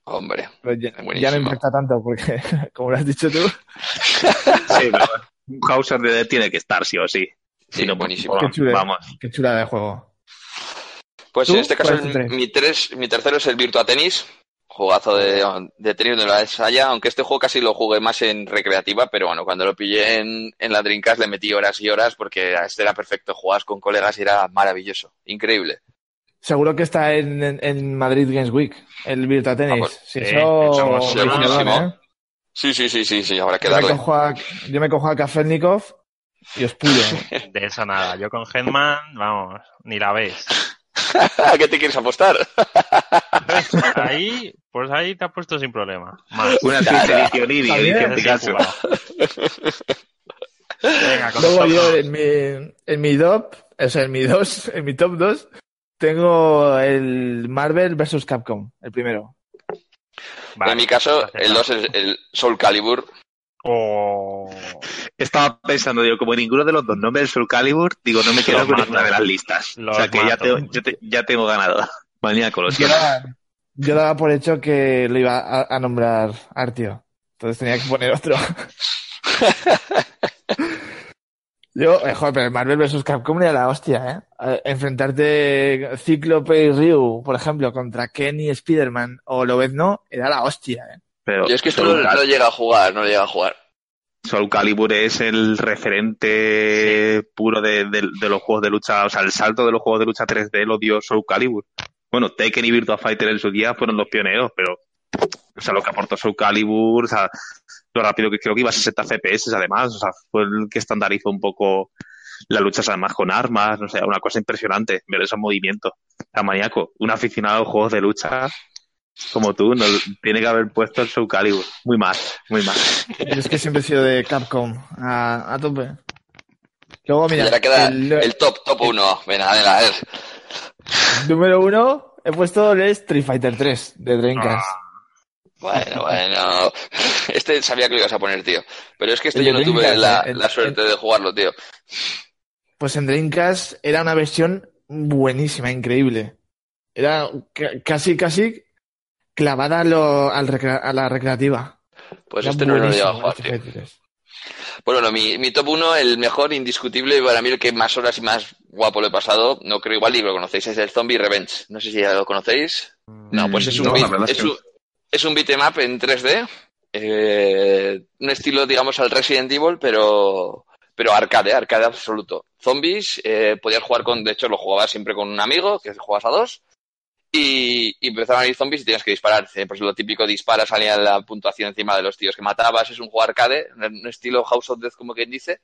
Hombre. Ya, Buenísimo. ya no impacta tanto porque, *laughs* como lo has dicho tú, Sí, *laughs* pero un Hauser de Dead tiene que estar, sí o sí. Sí, Si no, buenísimo. pues, Qué chulo. vamos. qué chula de juego. Pues ¿Tú? en este caso, mi, tres, mi tercero es el Virtua Tennis. Jugazo de, de tenis de la Desaya, aunque este juego casi lo jugué más en recreativa, pero bueno, cuando lo pillé en, en la Dreamcast le metí horas y horas porque este era perfecto, jugabas con colegas y era maravilloso, increíble. Seguro que está en, en, en Madrid Games Week, el Virtua Tennis. Vamos. si Sí, eso, ¿eh? Sí, sí, sí, sí, sí, habrá que Yo me, darle. cojo a, yo me cojo a Kafelnikov y os pulo. *laughs* de eso nada. Yo con Headman, vamos, ni la ves. *laughs* ¿A qué te quieres apostar? *laughs* Ahí, pues ahí te has puesto sin problema. Más. Una dice Sin Pikachu. jugar. Venga, con Luego yo en mi, en mi top, o sea, en mi dos, *laughs* en mi top 2, tengo el Marvel vs Capcom, el primero. Vale, en mi caso, el 2 es el Soul Calibur. Oh, Estaba pensando yo, como ninguno de los dos nombres del Soul Calibur, digo, no me quedo Los con mato. ninguna de las listas. Los o sea que ya mato. tengo, yo te- ya tengo ganado. *laughs* Maníaco, lo Yo daba, yo daba por hecho que lo iba a, a nombrar Artio. Entonces tenía que poner otro. *laughs* Yo, eh, joder, pero el Marvel vs Capcom era la hostia, ¿eh? Enfrentarte Cíclope y Ryu, por ejemplo, contra Ken y Spider-Man, o no, era la hostia, ¿eh? Pero Yo es que esto Soul, no, Cal- no llega a jugar, no llega a jugar. Soul Calibur es el referente puro de, de- de los juegos de lucha, o sea, el salto de los juegos de lucha 3D lo dio Soul Calibur. Bueno, Tekken y Virtua Fighter en su día fueron los pioneros, pero, o sea, lo que aportó Soul Calibur, o sea, lo rápido que creo que iba a 60 FPS además, o sea, fue el que estandarizó un poco las luchas además con armas, no sé, una cosa impresionante, ver esos movimientos. A maníaco, un aficionado a los juegos de lucha como tú, no, tiene que haber puesto el Soul Calibur. Muy mal, muy mal. Yo es que siempre he sido de Capcom, a, a tope. Luego, mira, queda el, el top, top 1. Venga, venga, a ver. número uno he puesto el Street Fighter 3 de Dreamcast. Bueno, bueno. Este sabía que lo ibas a poner, tío. Pero es que este El yo no tuve la, eh, el- la suerte de jugarlo, tío. Pues en Dreamcast era una versión buenísima, increíble. Era ca- casi, casi clavada a, lo- al a la recreativa. Pues Era este no lo he llegado a jugar, Street tío. Fighter 3. Bueno, no, mi, mi top 1, el mejor, indiscutible, y para mí el que más horas y más guapo lo he pasado, no creo igual y lo conocéis, es el Zombie Revenge. No sé si ya lo conocéis. No, pues es un, No, beat- es un, es un beat'em up en 3D. eh, un estilo, digamos, al Resident Evil, pero, pero arcade, arcade absoluto. Zombies, eh, podías jugar con, de hecho lo jugaba siempre con un amigo, que jugabas a dos. Y, y empezaron a ir zombies y tienes que disparar. Pues lo típico, disparas, salía la puntuación encima de los tíos que matabas. Es un juego arcade, un estilo House of Death, como quien dice,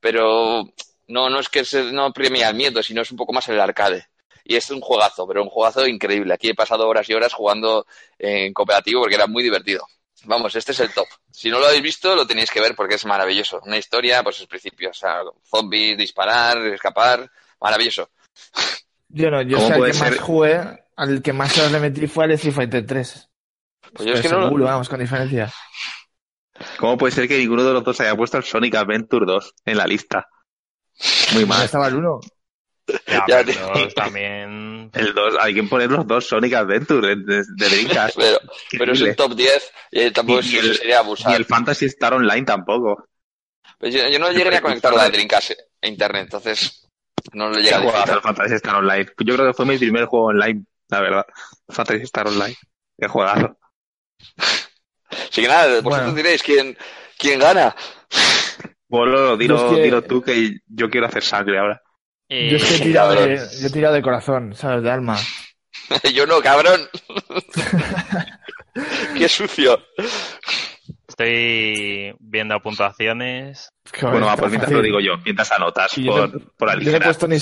pero no, no es que se, no premia el miedo, sino es un poco más el arcade. Y es un juegazo, pero un juegazo increíble. Aquí he pasado horas y horas jugando en cooperativo porque era muy divertido. Vamos, este es el top. Si no lo habéis visto, lo tenéis que ver porque es maravilloso. Una historia, pues es principio, o sea, zombies, disparar, escapar, maravilloso. Yo no, yo ¿Cómo sé al que más ser? jugué, al que más horas le metí fue al Street Fighter 3. Pues yo es que no lo- vamos, con diferencia. ¿Cómo puede ser que ninguno de los dos haya puesto el Sonic Adventure 2 en la lista? Muy Ya mal. estaba el 1. Ya, Ya, pero tío. también. *laughs* El 2, hay que poner los dos Sonic Adventure de, de, de Dreamcast. *laughs* Pero, pero es un top 10 y tampoco Y- y el- sería abusar. Ni el Fantasy Star Online tampoco. Pues yo, yo no llegué a conectar la Dreamcast a internet, entonces no lo ¿Qué llegué a disfrutar. Fantasy Star Online? Yo creo que fue mi primer juego online, la verdad. Fantasy Star Online. Qué juegazo. *laughs* Así que nada, vosotros Bueno. diréis quién, quién gana. Bolo, dilo, Yo es que- dilo tú que yo quiero hacer sangre ahora. eh, Yo es que he tirado de, yo he tirado de corazón, ¿sabes? De alma. *laughs* yo no, cabrón. *laughs* Qué sucio. Estoy viendo puntuaciones. Qué Bueno, va, pues mientras fácil. lo digo yo, mientras anotas yo por, no- por Yo no he aligerar. puesto ni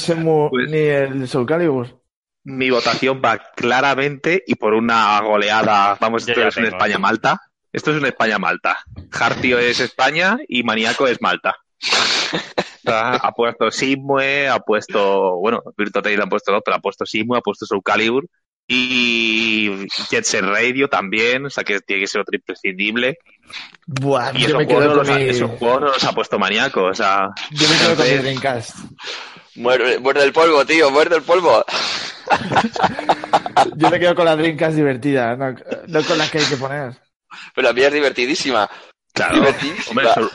Pues- ni el Soul Calibur. Mi votación va claramente y por una goleada. Vamos, Yo esto es un tengo. España-Malta. Esto es un España-Malta. Hartio es España y Maníaco es Malta. Ha puesto Simue, ha puesto, bueno, Virtua Tennis han puesto dos, pero ha puesto Simue, ha puesto Soul Calibur y Jet Set Radio también, o sea que tiene que ser otro imprescindible. Buah, Y yo esos me juegos, quedo no con los ha, mi, esos juegos no los ha puesto Maníaco, o sea, yo me quedo con mi Dreamcast. Muerde, muerde el polvo, tío, muerde el polvo. *laughs* Yo me quedo con la Dreamcast divertida, no, no con la que hay que poner. Pero la mía es divertidísima. claro. Divertidísima. Hombre,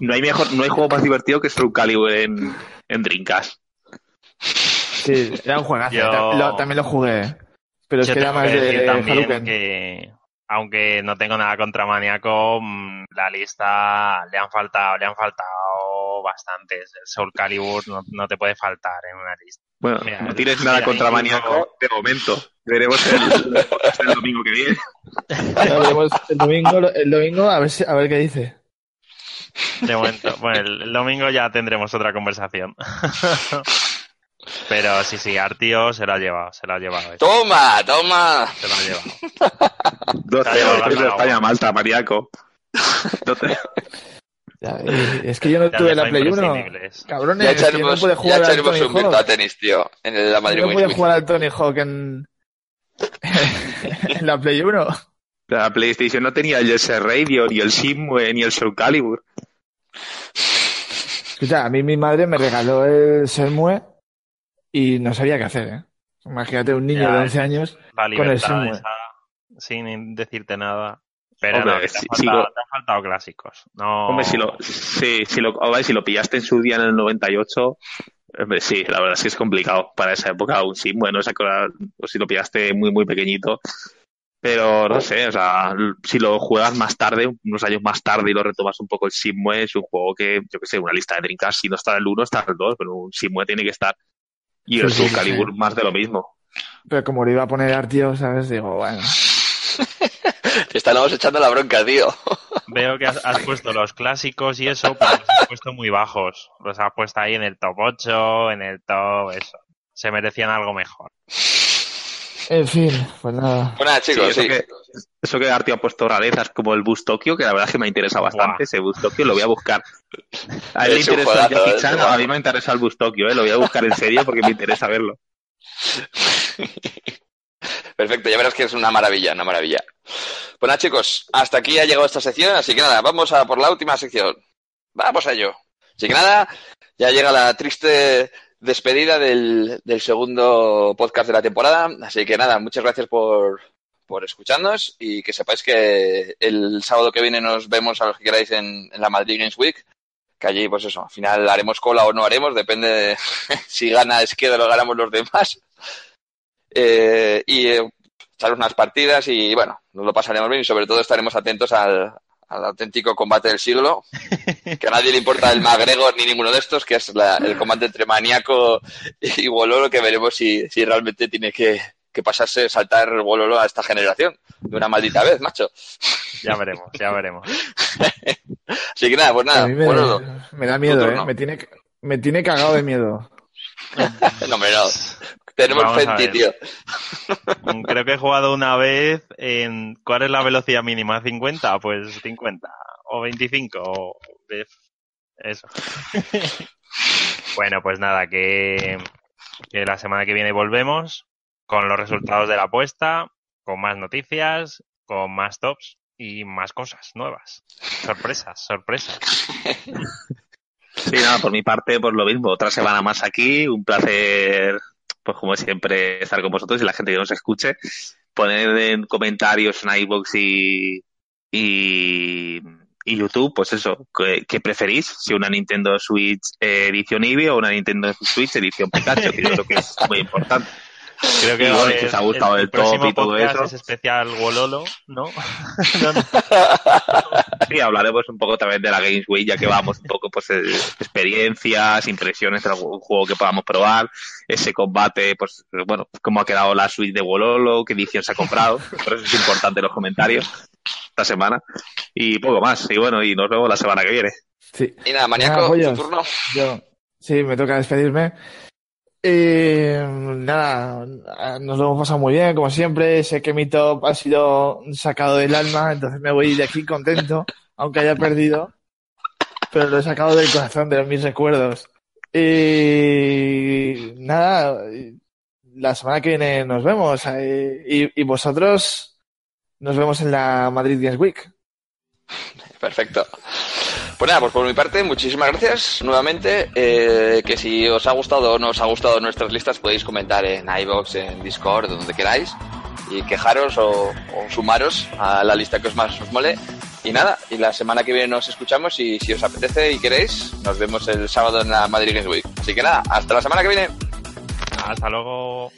no hay mejor, no hay juego más divertido que Soul Calibur en, en Dreamcast. Sí, era un juegazo. Yo- lo- también lo jugué. Pero es Yo que era más de que, aunque no tengo nada contra Maniaco, mm, la lista le han faltado, le han faltado bastantes. El Soul Calibur no, no te puede faltar en una lista. Bueno, Mira, no tienes nada mira, contra Maníaco de momento. Veremos el, el domingo que viene. *laughs* Veremos el domingo, el domingo a ver, si- a ver qué dice. De momento, bueno, el, el domingo ya tendremos otra conversación. *laughs* Pero sí, sí, Artio se lo ha llevado, se lo ha llevado. eso, Toma, toma. Se lo ha llevado. *laughs* 2 Te ha llevado 0 la España Malta, Maníaco. No te- Ya, y- es que yo no *laughs* Ya tuve la Play 1. imprescindibles. Cabrones, Ya yo no echaremos, pude ya jugar al echaremos un Virtua Hawk. Tennis, tío, en la Madrid No pude jugar al Tony Hawk en, en *laughs* la Play 1. La PlayStation no tenía el Jet Set Radio, ni el Simue, ni el Soul Calibur. Escucha, a mí mi madre me regaló el Shenmue y no sabía qué hacer, ¿eh? Imagínate un niño Ya, de 11 años. Con el libertad Shenmue. esa, sin decirte nada. Pero Hombre, no, que te, si- han si faltado, lo- te han faltado clásicos. No, Hombre, si lo, sí, si lo, hombre, si lo pillaste en su día en el 98, hombre, sí, la verdad es que es complicado para esa época un Simue, ¿no? Esa cosa, o si lo pillaste muy, muy pequeñito. Pero no sé, o sea, si lo juegas más tarde, unos años más tarde y lo retomas un poco el Simue, es un juego que, yo que sé, una lista de Dreamcast, si no está el 1, está el 2, pero un Simue tiene que estar. Y el sí, Soul Calibur más de lo mismo. Pero como lo iba a poner Artio, ¿sabes? Digo, bueno. *laughs* Te estamos echando la bronca, tío. Veo que has, has *laughs* puesto los clásicos y eso, pero los has puesto muy bajos. Los has puesto ahí en el top 8, en el top eso. Se merecían algo mejor. En fin, pues nada. Bueno, nada, chicos, eso sí. que, eso que Artio ha puesto rarezas como el Bus Tokyo, que la verdad es que me interesa bastante Buah. ese Bus Tokyo, lo voy a buscar. A él le interesa el Jackie Chan, un a mí me interesa el Bus Tokyo, ¿eh? lo voy a buscar en serio porque me interesa verlo. *laughs* Perfecto, ya verás que es una maravilla, una maravilla. Bueno, chicos, hasta aquí ha llegado esta sección, así que nada, vamos a por la última sección. Vamos a ello. Así que nada, ya llega la triste despedida del, del segundo podcast de la temporada. Así que nada, muchas gracias por, por escucharnos y que sepáis que el sábado que viene nos vemos a los que queráis en, en la Madrid Games Week. Que allí, pues eso, al final haremos cola o no haremos, depende de *laughs* si gana Esqueda o lo ganamos los demás. Eh, y eh, echar unas partidas y bueno, nos lo pasaremos bien y sobre todo estaremos atentos al, al auténtico combate del siglo, que a nadie le importa el McGregor ni ninguno de estos, que es la- el combate entre Maníaco y Wololo, que veremos si, si realmente tiene que, que pasase saltar Bololo a esta generación de una maldita vez, macho. Ya veremos, ya veremos. *laughs* Así que nada, pues nada, A mí me, Bololo. me da miedo. ¿eh? Me tiene, me tiene cagado de miedo. *laughs* No, hombre, no. Tenemos Vamos fe a en ti, ver. tío. Creo que he jugado una vez en... ¿Cuál es la velocidad mínima? ¿50? Pues 50. O 25. O... de- Eso. *laughs* bueno, pues nada, que... que la semana que viene volvemos con los resultados de la apuesta, con más noticias, con más tops y más cosas nuevas. Sorpresas, sorpresas. *laughs* Sí, nada, por mi parte, pues lo mismo. Otra semana más aquí. Un placer, pues como siempre, estar con vosotros y la gente que nos escuche. Poner en comentarios en iVoox y, y, YouTube, pues eso, ¿qué, qué preferís? Si una Nintendo Switch eh, edición Eevee o una Nintendo Switch edición Pikachu, que yo creo que es muy importante. Creo que bueno, si os ha gustado el top próximo y todo eso. Es especial Wololo, ¿no? *laughs* No, no. Sí, hablaremos un poco también de la Games Week, ya que vamos un poco, pues, eh, experiencias, impresiones de algún juego que podamos probar, ese combate, pues, bueno, cómo ha quedado la suite de Wololo, qué edición se ha comprado, por eso es importante los comentarios esta semana, y poco más, y bueno, y nos vemos la semana que viene. Sí. Y nada, maníaco, Nada, tu turno. Yo, sí, me toca despedirme. Eh, nada, nos lo hemos pasado muy bien, como siempre. Sé que mi top ha sido sacado del alma, entonces me voy de aquí contento, aunque haya perdido. Pero lo he sacado del corazón, de mis recuerdos. Y nada, la semana que viene nos vemos. eh, y, y vosotros nos vemos en la Madrid Games Week. Perfecto. Pues nada, pues por mi parte, muchísimas gracias nuevamente. eh, que si os ha gustado o no os ha gustado nuestras listas, podéis comentar en iBox, en Discord, donde queráis, y quejaros o, o sumaros a la lista que os más os mole. Y nada, y la semana que viene nos escuchamos y si os apetece y queréis, nos vemos el sábado en la Madrid Games Week. Así que nada, hasta la semana que viene. Hasta luego.